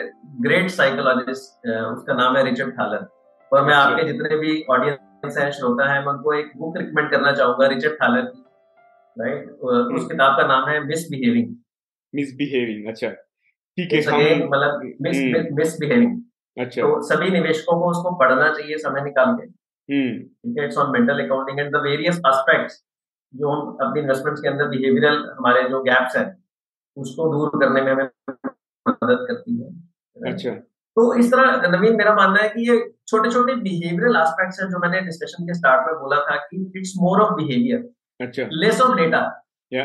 great psychologist uh, उसका नाम है रिचर्ड थालर और मैं आपके जितने भी ऑडियंस हैं श्रोता हैं मैं उनको एक बुक रिकमेंड करना चाहूँगा रिचर्ड थालर की। राइट उस किताब का नाम है मिसबिहेविंग मिसबिहेविंग अच्छा। ठीक है हम मतलब हम्म। मिसबिहेविंग अच्छा। तो सभी निवेशकों को उसको पढ़ना चाहिए समय निकाल के। हम्म it's on mental accounting and the various aspects जो हम अपनी इन्वेस्टमेंट्स के अंदर बिहेवियरल हमारे जो गैप्स हैं उसको दूर करने में हमें मदद करती है। अच्छा। तो इस तरह नवीन मेरा मानना है कि ये छोटे छोटे बिहेवियरल एस्पेक्ट्स हैं जो मैंने डिस्कशन के स्टार्ट में बोला था कि इट्स मोर ऑफ़ बिहेवियर अच्छा। लेस ऑफ़ डेटा या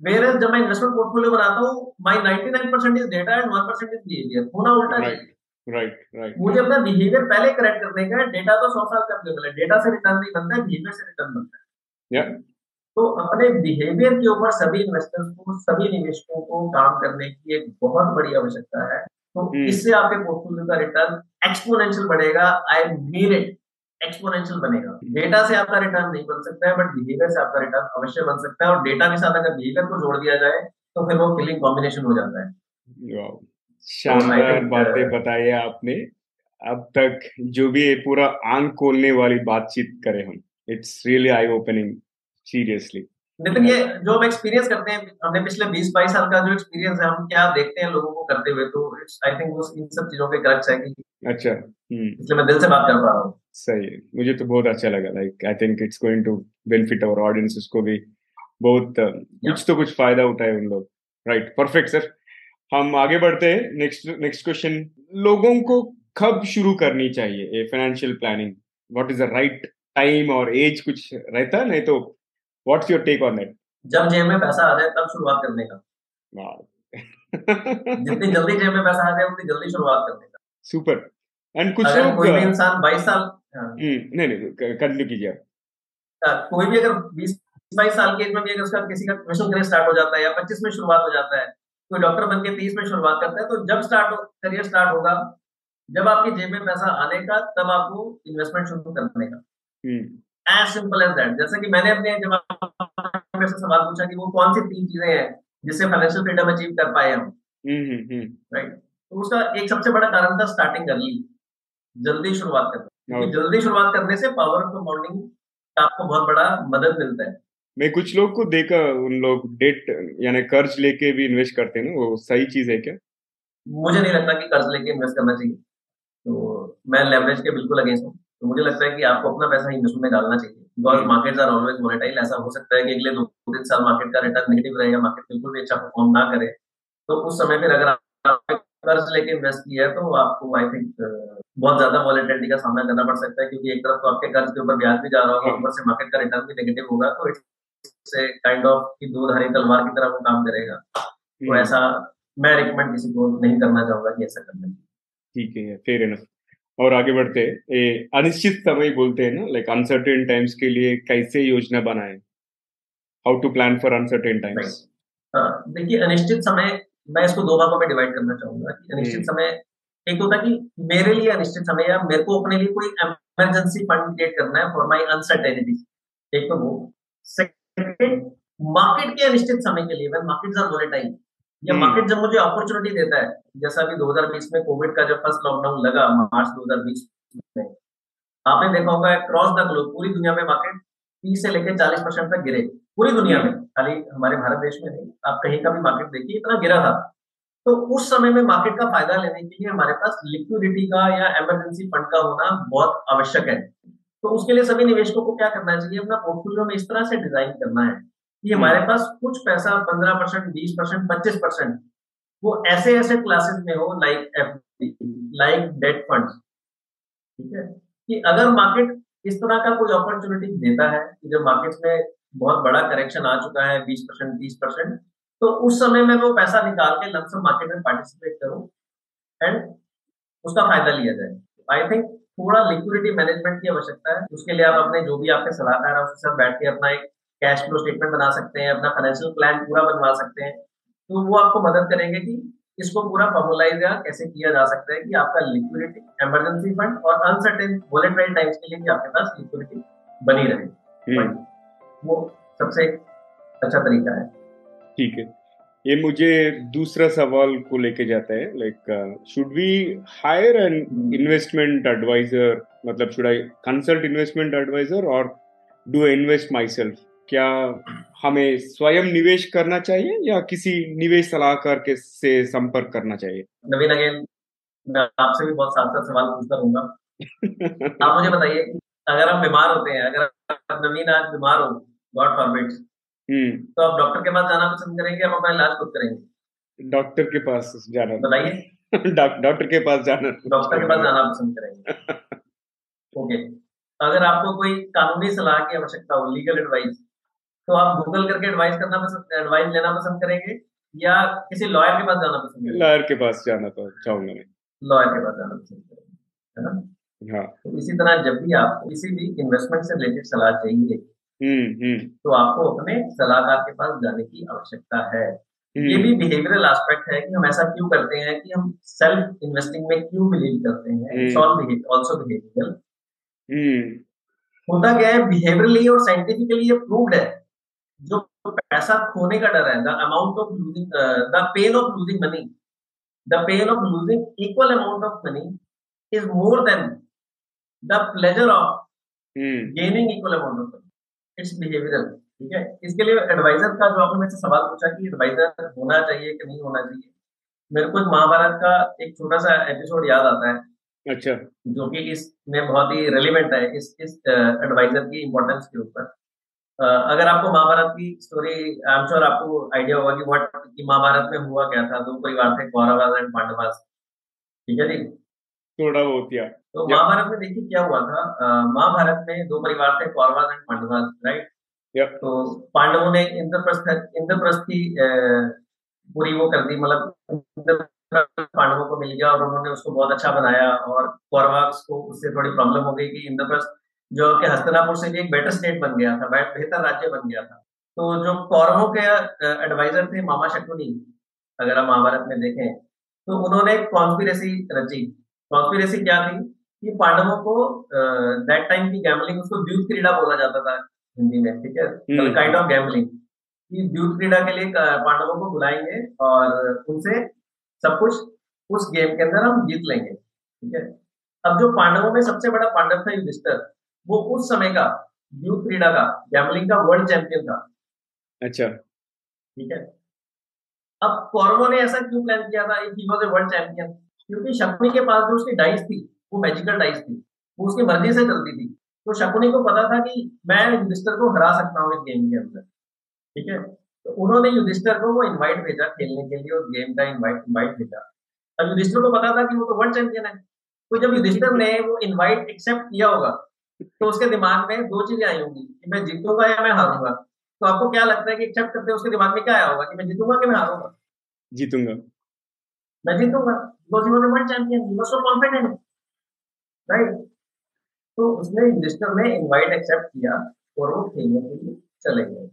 वेयर जब मैं इन्वेस्टमेंट पोर्टफोलियो बनाता हूँ my 99% is data and 1% is behaviour होना उल्टा राइट राइट राइट मुझे अपना बिहेवियर पहले करेक्ट करने का है डेटा तो सौ साल का अवेलेबल है डेटा से रिटर्न नहीं बनता है बिहेवियर से रिटर्न बनता है। या तो अपने बिहेवियर के ऊपर सभी इन्वेस्टर्स को सभी निवेशकों को काम करने की एक बहुत बड़ी आवश्यकता है। तो हम्म। इससे आपके पोर्टफोलियो का रिटर्न एक्सपोनेंशियल बढ़ेगा। आई मीन इट एक्सपोनेंशियल बनेगा। डेटा से आपका रिटर्न नहीं बन सकता है बट बिहेवियर से आपका रिटर्न अवश्य बन सकता है। और डेटा के साथ अगर बिहेवियर को जोड़ दिया जाए तो फिर वो किलिंग कॉम्बिनेशन हो जाता है। शानदार बातें बताई है आपने। अब तक जो भी पूरा आँख खोलने वाली बातचीत करे हम। It's really I opening seriously Nitin ये जो हम एक्सपीरियंस करते हैं हमने पिछले 20-22 साल का जो एक्सपीरियंस है हम क्या देखते हैं लोगों को करते हुए तो आई थिंक वो इन सब चीज़ों के क्रक्स है कि अच्छा हम्म। इसलिए मैं दिल से बात कर पा रहा हूँ। सही है। मुझे तो बहुत अच्छा लगा like I think it's going to benefit our audience को भी बहुत uh, कुछ तो कुछ फ़ायदा उठाए उन लोग। राइट परफेक्ट सर हम आगे बढ़ते हैं। नेक्स्ट नेक्स्ट क्वेश्चन लोगों को कब शुरू करनी चाहिए financial planning what is the right time और एज कुछ रहता है? नहीं तो what's your take on that जब जेब में पैसा आ जाए तब शुरुआत करने का। जितनी जल्दी जेब में पैसा आ जाए उतनी जल्दी शुरुआत करने का। सुपर एंड कुछ लोग कोई भी इंसान 22 साल हाँ, हम्म, नहीं नहीं कंटिन्यू कीजिए आप। कोई भी अगर 20 22 साल की एज में भी अगर उसका किसी का मिशन करियर स्टार्ट हो जाता है या 25 में शुरुआत हो जाता है कोई डॉक्टर बन के 30 में शुरुआत करता है तो जब स्टार्ट करियर स्टार्ट होगा जब आपकी जेब में पैसा आने का तब आपको इन्वेस्टमेंट शुरू करने का। Hmm. As simple as that जैसा कि मैंने अपने जब से सवाल पूछा कि वो कौन सी तीन चीज़ें हैं जिससे फाइनेंशियल फ्रीडम अचीव कर पाए हम? हम्म हम्म, हम्म। राइट तो उसका एक सबसे बड़ा कारण था स्टार्टिंग अर्ली जल्दी शुरुआत करना। जल्दी शुरुआत करने से पावर ऑफ़ कंपाउंडिंग का आपको बहुत बड़ा मदद मिलता है। मैं कुछ लोग को देखा उन लोग डेट यानी कर्ज लेके भी इन्वेस्ट करते हैं ना वो सही चीज़ है क्या? मुझे नहीं लगता कि कर्ज लेके इन्वेस्ट करना चाहिए। तो मैं लेवरेज के बिल्कुल अगेंस्ट हूँ। तो मुझे लगता है कि आपको अपना पैसा इन्वेस्टमेंट में डालना चाहिए। Because. Markets are always volatile ऐसा हो सकता है कि अगले दो तीन साल मार्केट का रिटर्न नेगेटिव रहेगा मार्केट बिल्कुल भी अच्छा परफॉर्म ना करे। तो उस समय फिर अगर आपने कर्ज लेके इन्वेस्ट किया है तो आपको आई थिंक बहुत ज़्यादा वॉलेटिलिटी का सामना करना पड़ सकता है क्योंकि एक तरफ़ तो आपके कर्ज के ऊपर ब्याज भी जा रहा होगा हाँ। ऊपर से मार्केट का रिटर्न भी नेगेटिव होगा तो इट्स काइंड ऑफ़ की दो धारी तलवार की तरह वो काम करेगा। तो हम्म, ऐसा मैं रिकमेंड किसी को नहीं करना चाहूँगा कि ऐसा करना ठीक है फेयर इनफ और आगे बढ़ते हैं। अनिश्चित समय बोलते हैं ना लाइक अनसर्टेन टाइम्स के लिए कैसे योजना बनाए? How to plan for uncertain times देखिए अनिश्चित समय मैं इसको दो भागों में डिवाइड करना चाहूँगा कि अनिश्चित हम्म। समय एक होता है कि मेरे लिए अनिश्चित समय या मेरे को अपने लिए कोई इमरजेंसी फंड क्रिएट करना है फॉर माय अनसर्टेनिटी एक तो वो। सेकंड मार्केट के अनिश्चित समय के लिए व्हेन मार्केट्स आर वोलेटाइल या हम्म। मार्केट जब मुझे अपॉर्चुनिटी देता है जैसा अभी 2020 में कोविड का जब फ़र्स्ट लॉकडाउन लगा मार्च 2020 में आपने देखा होगा क्रॉस द ग्लोब पूरी दुनिया में मार्केट 30 से लेकर 40 परसेंट तक गिरे पूरी दुनिया में खाली हमारे भारत देश में नहीं आप कहीं का भी मार्केट देखिए इतना गिरा था। तो उस समय में मार्केट का फ़ायदा लेने के लिए हमारे पास लिक्विडिटी का या इमरजेंसी फंड का होना बहुत आवश्यक है। तो उसके लिए सभी निवेशकों को क्या करना चाहिए अपना पोर्टफोलियो में इस तरह से डिज़ाइन करना है। कि हमारे पास कुछ पैसा पंद्रह परसेंट बीस परसेंट पच्चीस परसेंट वो ऐसे ऐसे क्लासेस में हो like F like debt fund ठीक है? कि अगर मार्केट इस तरह का कोई अपॉर्चुनिटी देता है कि जब मार्केट्स में बहुत बड़ा करेक्शन आ चुका है बीस परसेंट तीस परसेंट तो उस समय में वो पैसा निकाल के लमसम मार्केट में पार्टिसिपेट करूँ एंड उसका फ़ायदा लिया जाए। आई थिंक थोड़ा लिक्विडिटी मैनेजमेंट की आवश्यकता है। उसके लिए आप अपने जो भी आपके सलाहकार है उसके साथ बैठ के अपना एक कैश फ्लो स्टेटमेंट बना सकते हैं अपना फाइनेंशियल प्लान पूरा बनवा सकते हैं तो वो आपको मदद करेंगे कि इसको पूरा फॉर्मुलाइज या कैसे किया जा सकता है कि आपका लिक्विडिटी इमरजेंसी फंड और अनसर्टेन वोलेटाइल टाइम्स के लिए भी आपके पास लिक्विडिटी बनी रहे। हम्म, वो सबसे अच्छा तरीका है। ठीक है। ये मुझे दूसरा सवाल को लेके जाता है like should we hire an investment advisor मतलब should I consult investment advisor और डू इन्वेस्ट माई सेल्फ क्या हमें स्वयं निवेश करना चाहिए या किसी निवेश सलाहकार के से संपर्क करना चाहिए? नवीन अगेन मैं आपसे भी बहुत साथ सवाल पूछता रहूँगा। आप मुझे बताइए अगर हम बीमार होते हैं अगर नवीन आज बीमार हो गॉड फॉरबिड हम्म। तो आप डॉक्टर के पास जाना पसंद करेंगे आप अपना इलाज खुद करेंगे? डॉक्टर के पास जाना। बताइए। डॉक्टर के पास जाना। डॉक्टर के पास जाना पसंद करेंगे। ओके अगर आपको कोई कानूनी सलाह की आवश्यकता हो लीगल एडवाइस तो आप गूगल करके एडवाइस करना पसंद एडवाइस लेना पसंद करेंगे या किसी लॉयर के पास जाना पसंद करेंगे? लॉयर के पास जाना तो चाहूँगा मैं। लॉयर के पास जाना पसंद करेंगे है ना? हाँ। तो इसी तरह जब भी आपको किसी भी इन्वेस्टमेंट से रिलेटेड सलाह चाहिए हम्म हम्म। तो आपको अपने सलाहकार के पास जाने की आवश्यकता है। ये हम्म भी बिहेवियरल एस्पेक्ट है कि हम ऐसा क्यों करते हैं कि हम सेल्फ इन्वेस्टिंग में क्यों बिलीव करते हैं। इट्स ऑल बिहेवियरल होता क्या है बिहेवियरली और साइंटिफिकली ये प्रूव्ड है। जो पैसा खोने का डर है the amount of losing the pain of losing money the pain of losing equal amount of money is more than the pleasure of gaining equal amount of money it's behavioural ठीक है? इसके लिए एडवाइजर का जो आपने मेरे से सवाल पूछा कि एडवाइजर होना चाहिए कि नहीं होना चाहिए मेरे को महाभारत का एक छोटा सा एपिसोड याद आता है। अच्छा। जो कि इसमें बहुत ही रेलिवेंट है इस इस एडवाइजर की इम्पोर्टेंस के ऊपर। अगर आपको महाभारत की स्टोरी आई एम श्योर आपको आइडिया होगा कि व्हाट कि महाभारत में हुआ क्या था दो परिवार थे कौरवास एंड पांडवास ठीक है जी? थोड़ा बहुत या। तो महाभारत में देखिए क्या हुआ था महाभारत में दो परिवार थे कौरवास एंड पांडवास राइट तो पांडवों ने इंद्रप्रस्थ इंद्रप्रस्थी पूरी वो कर दी मतलब पांडवों को मिल गया और उन्होंने उसको बहुत अच्छा बनाया और कौरवास को उससे थोड़ी प्रॉब्लम हो गई कि इंद्रप्रस्थ जो कि हस्तनापुर से भी एक बेटर स्टेट बन गया था बेहतर राज्य बन गया था। तो जो कौरवों के एडवाइजर थे मामा शकुनी अगर हम महाभारत में देखें तो उन्होंने एक कॉन्स्पिरेसी रची। कॉन्स्पिरेसी क्या थी? कि पांडवों को दैट टाइम की गैमलिंग उसको द्यूत क्रीड़ा बोला जाता था हिंदी में ठीक है? काइंड ऑफ़ गैमलिंग कि द्यूत क्रीड़ा के लिए पांडवों को बुलाएँगे और उनसे सब कुछ उस गेम के अंदर हम जीत लेंगे ठीक है? अब जो पांडवों में सबसे बड़ा पांडव था युधिष्ठर वो उस समय का यूथ क्रीडा का गैमलिंग का वर्ल्ड चैंपियन था। अच्छा। ठीक है? अब कौरवों ने ऐसा क्यों प्लान किया था? If he was a world champion क्योंकि शकुनी के पास जो उसकी डाइस थी वो मैजिकल डाइस थी वो उसकी मर्ज़ी से चलती थी। तो शकुनी को पता था कि मैं युधिष्ठर को हरा सकता हूँ इस गेम के अंदर। ठीक है? तो उन्होंने युधिष्ठर को वो इनवाइट भेजा खेलने के लिए उस गेम का इनवाइट इनवाइट भेजा। अब युधिष्ठर को पता था कि वो तो वर्ल्ड चैंपियन है। तो जब युधिष्ठर ने वो इनवाइट एक्सेप्ट किया होगा तो उसके दिमाग में दो चीज़ें आई होंगी कि मैं जीतूँगा या मैं हारूँगा। तो आपको क्या लगता है कि एक्सेप्ट करते उसके दिमाग में क्या आया होगा कि मैं जीतूँगा कि मैं हारूँगा? जीतूँगा। मैं जीतूँगा। Because he was world champion he was so confident right तो उसने रजिस्टर ने इनवाइट एक्सेप्ट किया और वो खेलने के लिए चले गए।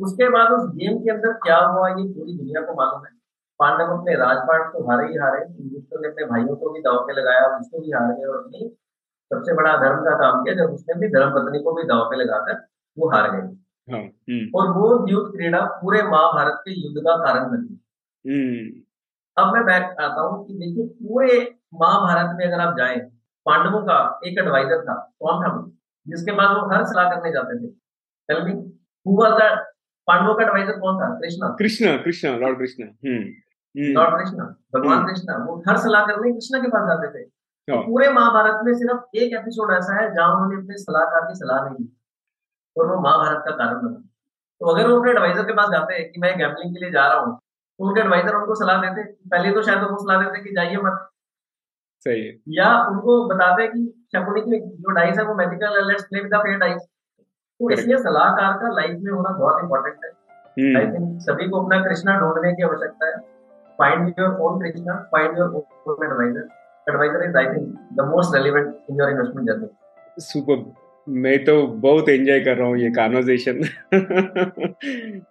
उसके बाद उस गेम के अंदर क्या हुआ ये पूरी दुनिया को मालूम है। पांडव अपने राजपाट को हारे ही हारे युधिष्ठिर ने अपने भाइयों को भी दाव पे लगाया उसको भी हार गए और अपनी सबसे बड़ा धर्म का काम किया जब उसने भी धर्म पत्नी को भी दाव पे लगाकर वो हार गए हाँ, हम्म। और वो युद्ध क्रीड़ा पूरे महाभारत के युद्ध का कारण बनी। हम्म। अब मैं बैक आता हूँ कि देखिए पूरे महाभारत में अगर आप जाए पांडवों का एक एडवाइजर था कौन था जिसके बाद वो हर सलाह करने जाते थे। Tell me who was that पांडवों का एडवाइजर कौन था? कृष्णा। कृष्णा कृष्णा लॉर्ड कृष्णा। लॉर्ड कृष्णा भगवान कृष्णा वो हर सलाह करने कृष्णा के पास जाते थे। पूरे महाभारत में सिर्फ़ एक एपिसोड ऐसा है जहाँ उन्होंने अपने सलाहकार की सलाह नहीं दी और वो महाभारत का कारण बना। तो अगर वो अपने एडवाइजर के पास जाते हैं कि मैं गैम्बलिंग के लिए जा रहा हूँ तो उनके एडवाइजर उनको सलाह देते पहले तो शायद उनको सलाह देते कि जाइए मत। सही या उनको बताते कि शकुनी की जो डाइस है वो magical let's play with the fair dice तो इसलिए सलाहकार का लाइफ में होना बहुत इंपॉर्टेंट है। आई थिंक सभी को अपना कृष्णा ढूँढने की आवश्यकता है। Find your own Krishna find your own advisor advisor is, I think, the most relevant in your investment journey. Super. मैं तो बहुत एंजॉय कर रहा हूँ ये कॉन्वर्जेशन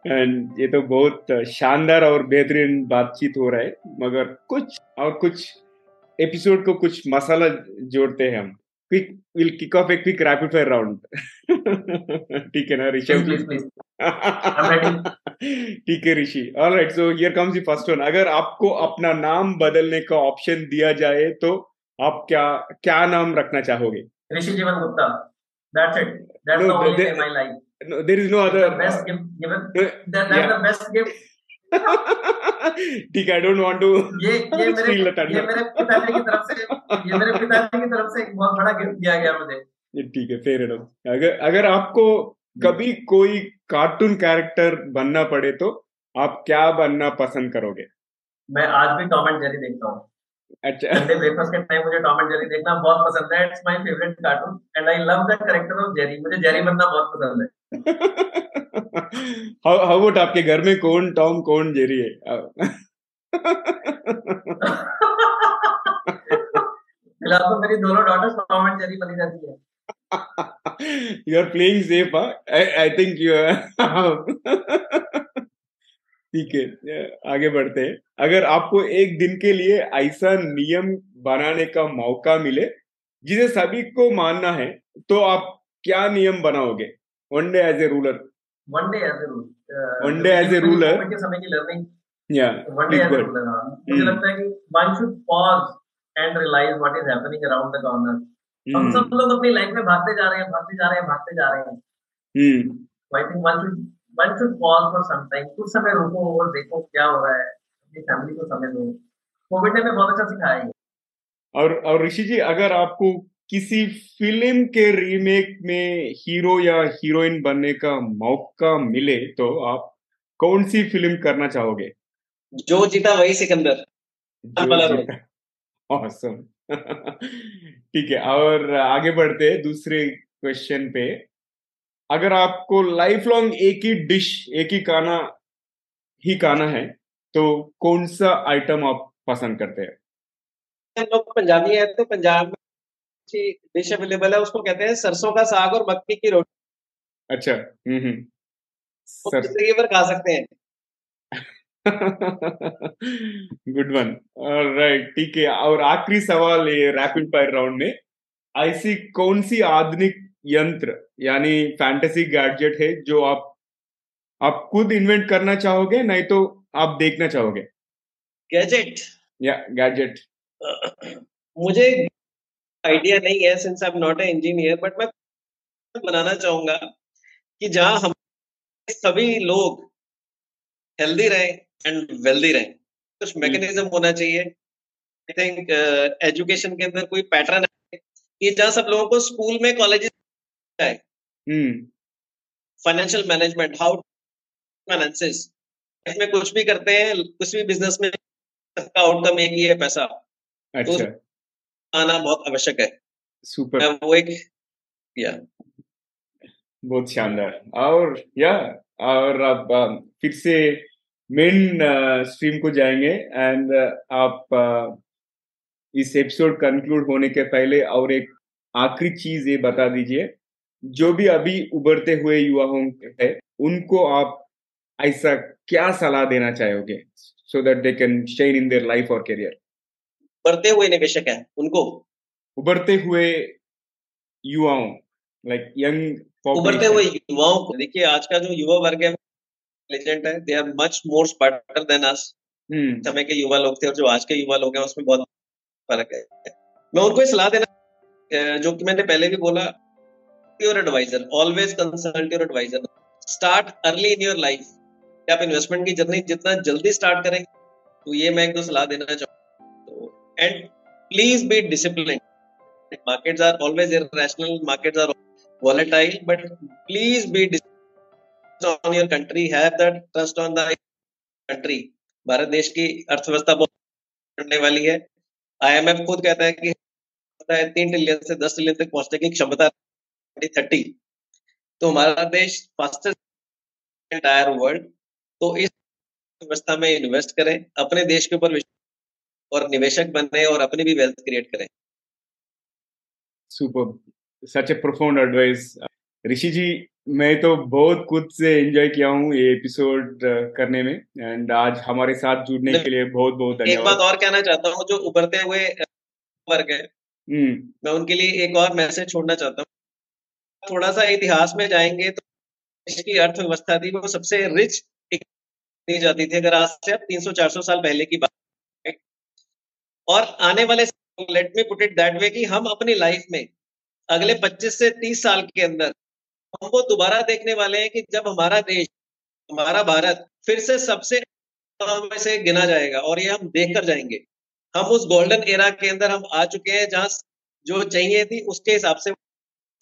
एंड ये तो बहुत शानदार और बेहतरीन बातचीत हो रहा है मगर कुछ और कुछ एपिसोड को कुछ मसाला जोड़ते हैं हम quick will kick off a quick rapid fire round ठीक है ना ऋषभ ठीक है Rishi all right so here comes the first one अगर आपको अपना नाम बदलने का ऑप्शन दिया जाए तो आप क्या क्या नाम रखना चाहोगे Rishi Jeevan Gupta that's it that's the only in my life no there is no other best gift given that, that's yeah. the best gift. ठीक है आई डोंट वांट टू ये ये मेरे ये मेरे पिताजी की तरफ़ से ये मेरे पिताजी की तरफ़ से एक बहुत बड़ा गिफ्ट दिया गया मुझे। ठीक है फेयर इनफ अगर अगर आपको कभी कोई कार्टून कैरेक्टर बनना पड़े तो आप क्या बनना पसंद करोगे? मैं आज भी टॉम एंड जेरी देखता हूँ। अच्छा। संडे ब्रेकफास्ट के टाइम मुझे टॉम एंड जेरी देखना बहुत पसंद है। It's my favourite cartoon and I love the character of Jerry मुझे जेरी बनना बहुत पसंद है। हाउ हाउ अबाउट आपके घर में कौन टॉम कौन जेरी है? फ़िलहाल तो मेरी दोनों डॉटर्स टॉम एंड जेरी बनी जाती है। You are playing safe huh? I, I think you ठीक है आगे बढ़ते हैं। अगर आपको एक दिन के लिए ऐसा नियम बनाने का मौका मिले जिसे सभी को मानना है तो आप क्या नियम बनाओगे? One day as a ruler one day as a ruler one day as a ruler समय की लर्निंग या one day as a ruler मुझे Hmm. लगता है कि one should pause and realise what is happening around the corner हम Hmm. सब लोग अपनी लाइफ में भागते जा रहे हैं भागते जा रहे हैं भागते जा रहे हैं। I think one should one should pause for some time कुछ समय रुको और देखो क्या हो रहा है। अपनी फैमिली को समय दो कोविड ने हमें बहुत अच्छा सिखाया है और और ऋषि जी अगर आपको किसी फ़िल्म के रीमेक में हीरो या हीरोइन बनने का मौका मिले तो आप कौन सी फ़िल्म करना चाहोगे? जो जीता वही सिकंदर। ऑसम ठीक है और आगे बढ़ते हैं दूसरे क्वेश्चन पे। अगर आपको लाइफ लॉन्ग एक ही डिश एक ही खाना ही खाना है तो कौन सा आइटम आप पसंद करते हैं? हम लोग पंजाबी है तो पंजाब में अच्छी डिश अवेलेबल है उसको कहते हैं सरसों का साग और मक्की की रोटी। अच्छा हम्म हम्म। सर ज़िंदगी खा सकते हैं। गुड वन राइट ठीक है। और आखिरी सवाल ये रैपिड फायर राउंड में ऐसी कौन सी आधुनिक यंत्र यानी फैंटेसी गैजेट है जो आप आप खुद इन्वेंट करना चाहोगे नहीं तो आप देखना चाहोगे। गैजेट या गैजेट मुझे आइडिया नहीं है since I am not a engineer but मैं बनाना चाहूँगा कि जहाँ हम सभी लोग हेल्दी रहें एंड वेल्दी रहें। कुछ मैकेनिज्म होना चाहिए। आई थिंक एजुकेशन के अंदर कोई पैटर्न है कि जहाँ सब लोगों को स्कूल में college hmm. Financial management how finances इसमें कुछ भी करते हैं कुछ भी बिज़नेस में सबका आउटकम एक ही है पैसा। अच्छा। आना बहुत आवश्यक है। सुपर वो एक या। बहुत शानदार। और या और अब फिर से मेन स्ट्रीम को जाएँगे एंड आप इस एपिसोड कंक्लूड होने के पहले और एक आखिरी चीज़ ये बता दीजिए। जो भी अभी उभरते हुए युवाओं है उनको आप ऐसा क्या सलाह देना चाहोगे so that they can shine in their life और करियर बढ़ते हुए निवेशक हैं उनको? उभरते हुए युवाओं लाइक यंग उभरते हुए युवाओं को देखिए आज का जो युवा वर्ग है इंटेलिजेंट है they are much more smarter than us समय के युवा लोग थे और जो आज के युवा लोग हैं उसमें बहुत फ़र्क है। मैं उनको सलाह देना जो कि मैंने पहले भी बोला your advisor always consult your advisor start early in your life आप इन्वेस्टमेंट की जर्नी जितना जल्दी स्टार्ट करेंगे तो ये मैं एक दो सलाह देना चाहूँगा। तो and please be discipline are always irrational, markets are volatile, but please be disciplined on your country. Have that trust on the country. Bharat देश की अर्थव्यवस्था बहुत बढ़ने वाली है। आईएमएफ खुद कहता है कि तीन ट्रिलियन से दस ट्रिलियन तक पहुँचने की क्षमता थर्टी तो हमारा देश फास्टेस्ट एंटायर वर्ल्ड तो इस व्यवस्था में इन्वेस्ट करें अपने देश के ऊपर और निवेशक बने और अपनी भी वेल्थ क्रिएट करें। Super such a profound advice Rishi ji मैं तो बहुत खुद से एंजॉय किया हूँ ये एपिसोड करने में एंड आज हमारे साथ जुड़ने के लिए बहुत बहुत धन्यवाद एक बात और कहना चाहता हूँ जो उभरते हुए वर्ग है हम्म। मैं उनके लिए एक और मैसेज छोड़ना चाहता हूँ। थोड़ा सा इतिहास में जाएँगे तो देश की अर्थव्यवस्था थी, वो सबसे रिच दी जाती थी। अगर आज से अब 300-400 साल पहले की बात और आने वाले let me put it that way कि हम अपनी लाइफ में अगले 25 से 30 साल के अंदर हम वो दोबारा देखने वाले हैं कि जब हमारा देश, हमारा भारत फिर से सबसे से गिना जाएगा और ये हम देख कर जाएँगे। हम उस गोल्डन एरा के अंदर हम आ चुके हैं जहाँ जो चाहिए थी उसके हिसाब से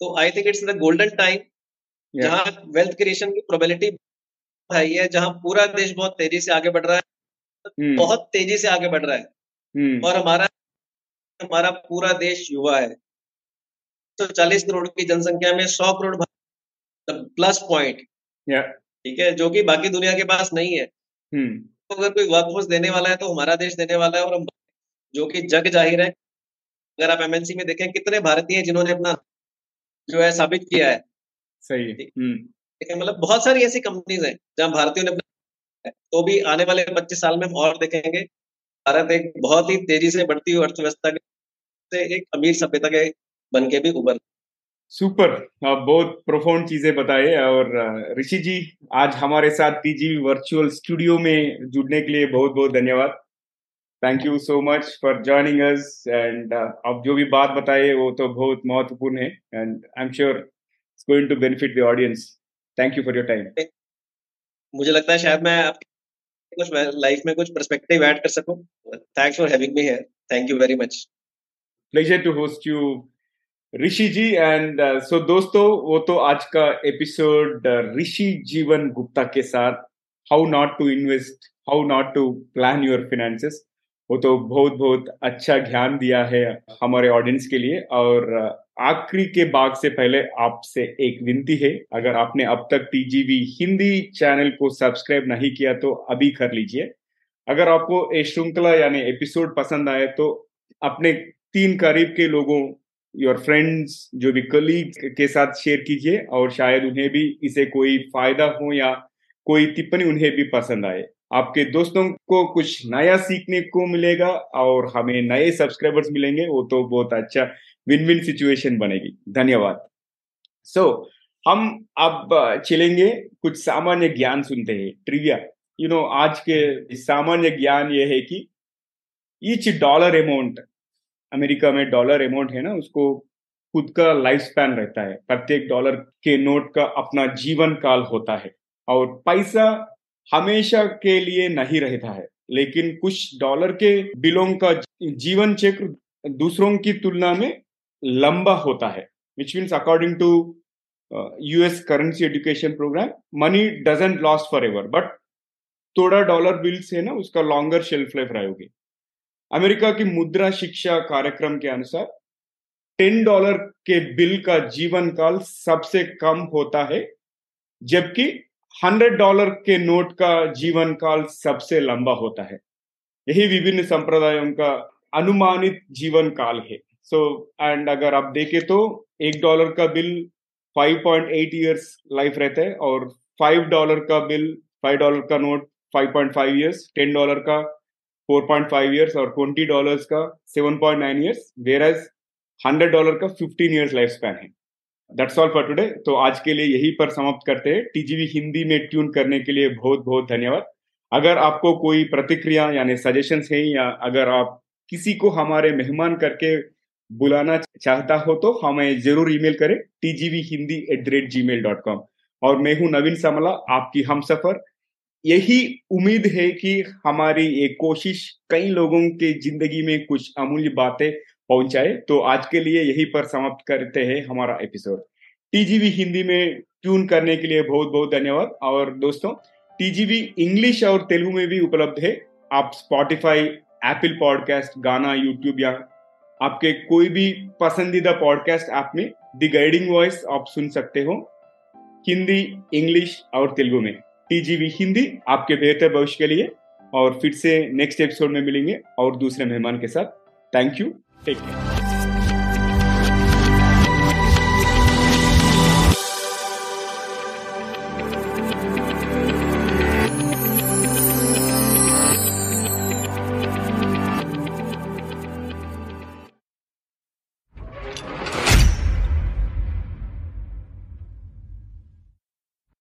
तो I think it's the golden time. जहाँ वेल्थ क्रिएशन की प्रोबेबिलिटी हाई है जहाँ पूरा देश बहुत तेज़ी से आगे बढ़ रहा है हम्म बहुत तेज़ी से आगे बढ़ रहा है। हम्म और हमारा हमारा पूरा देश युवा है। तो चालीस करोड़ की जनसंख्या में सौ करोड़ प्लस पॉइंट ठीक है जो कि बाकी दुनिया के पास नहीं है। हम्म तो अगर कोई वर्कफोर्स देने वाला है तो हमारा देश देने वाला है और हम जो कि जग ज़ाहिर है। अगर आप एमएनसी में देखें कितने भारतीय हैं जिन्होंने अपना जो है साबित किया है। सही है। हम्म। मतलब बहुत सारी ऐसी कंपनीज़ हैं जहाँ भारतीयों ने तो भी आने वाले 25 साल में हम और देखेंगे। भारत एक बहुत ही तेज़ी से बढ़ती हुई अर्थव्यवस्था से एक अमीर सभ्यता के बन के भी उभर सुपर आप बहुत प्रोफाउंड चीज़ें बताए और ऋषि जी आज हमारे साथ टीजी वर्चुअल स्टूडियो में जुड़ने के लिए बहुत बहुत धन्यवाद। Thank you so much for joining us and आप जो भी बात बताए वो तो बहुत महत्वपूर्ण है। And I am sure it's going to benefit the audience thank you for your time मुझे लगता है शायद मैं आपके कुछ लाइफ में कुछ पर्सपेक्टिव ऐड कर सकूँ। Thanks for having me here thank you very much pleasure to host you Rishi ji and so दोस्तों वो तो आज का एपिसोड ऋषि जीवन गुप्ता के साथ how not to invest how not to plan your finances वो तो बहुत बहुत अच्छा ज्ञान दिया है हमारे ऑडियंस के लिए और आखिरी के भाग से पहले आपसे एक विनती है। अगर आपने अब तक टीजीवी हिंदी चैनल को सब्सक्राइब नहीं किया तो अभी कर लीजिए। अगर आपको ये श्रृंखला यानी एपिसोड पसंद आए तो अपने तीन करीब के लोगों योर फ्रेंड्स जो भी कलीग के साथ शेयर कीजिए और शायद उन्हें भी इसे कोई फ़ायदा हो या कोई टिप्पणी उन्हें भी पसंद आए। आपके दोस्तों को कुछ नया सीखने को मिलेगा और हमें नए सब्सक्राइबर्स मिलेंगे वो तो बहुत अच्छा विन विन सिचुएशन बनेगी। धन्यवाद। सो so, हम अब चलेंगे कुछ सामान्य ज्ञान सुनते हैं। ट्रिविया यू नो आज के सामान्य ज्ञान ये है कि ईच डॉलर अमाउंट अमेरिका में डॉलर अमाउंट है ना उसको खुद का लाइफ स्पैन रहता है। प्रत्येक डॉलर के नोट का अपना जीवन काल होता है। और पैसा हमेशा के लिए नहीं रहता है। लेकिन कुछ डॉलर के बिलों का जीवन चक्र दूसरों की तुलना में लंबा होता है। Which means according to US currency education programme money doesn't loss forever ever but थोड़ा डॉलर बिल्स है ना, उसका लॉन्गर शेल्फ लाइफ रहेगी। अमेरिका की मुद्रा शिक्षा कार्यक्रम के अनुसार टेन डॉलर के बिल का जीवन काल सबसे कम होता है। जबकि हंड्रेड डॉलर के नोट का जीवन काल सबसे लंबा होता है। यही विभिन्न संप्रदायों का अनुमानित जीवन काल है। सो so, एंड अगर आप देखें तो एक डॉलर का बिल 5.8 पॉइंट ईयर्स लाइफ रहता है और फाइव डॉलर का बिल फाइव डॉलर का note 5.5 point years ten dollar का 4.5 पॉइंट ईयर्स और ट्वेंटी डॉलर का 7.9 years where as hundred dollar का 15 इयर्स लाइफ स्पैन है। दैट्स ऑल फॉर टुडे तो आज के लिए यही पर समाप्त करते हैं। टीजीवी हिंदी में ट्यून करने के लिए बहुत बहुत धन्यवाद। अगर आपको कोई प्रतिक्रिया यानी सजेशन है या अगर आप किसी को हमारे मेहमान करके बुलाना चाहता हो तो हमें ज़रूर ईमेल करें TGV Hindi at the rate Gmail dot com और मैं हूँ नवीन समला, आपकी हम सफ़र यही उम्मीद है कि हमारी ये कोशिश कई लोगों के ज़िंदगी में कुछ अमूल्य बातें पहुँचाए। तो आज के लिए यही पर समाप्त करते हैं हमारा एपिसोड टीजीवी हिंदी में ट्यून करने के लिए बहुत बहुत धन्यवाद। और दोस्तों टीजीवी इंग्लिश और तेलुगु में भी उपलब्ध है। आप Spotify Apple podcast Gaana YouTube या आपके कोई भी पसंदीदा पॉडकास्ट ऐप में द गाइडिंग वॉइस आप सुन सकते हो। हिंदी इंग्लिश और तेलुगु में। टीजीवी हिंदी आपके बेहतर भविष्य के लिए। और फिर से नेक्स्ट एपिसोड में मिलेंगे और दूसरे मेहमान के साथ। Thank you Take care.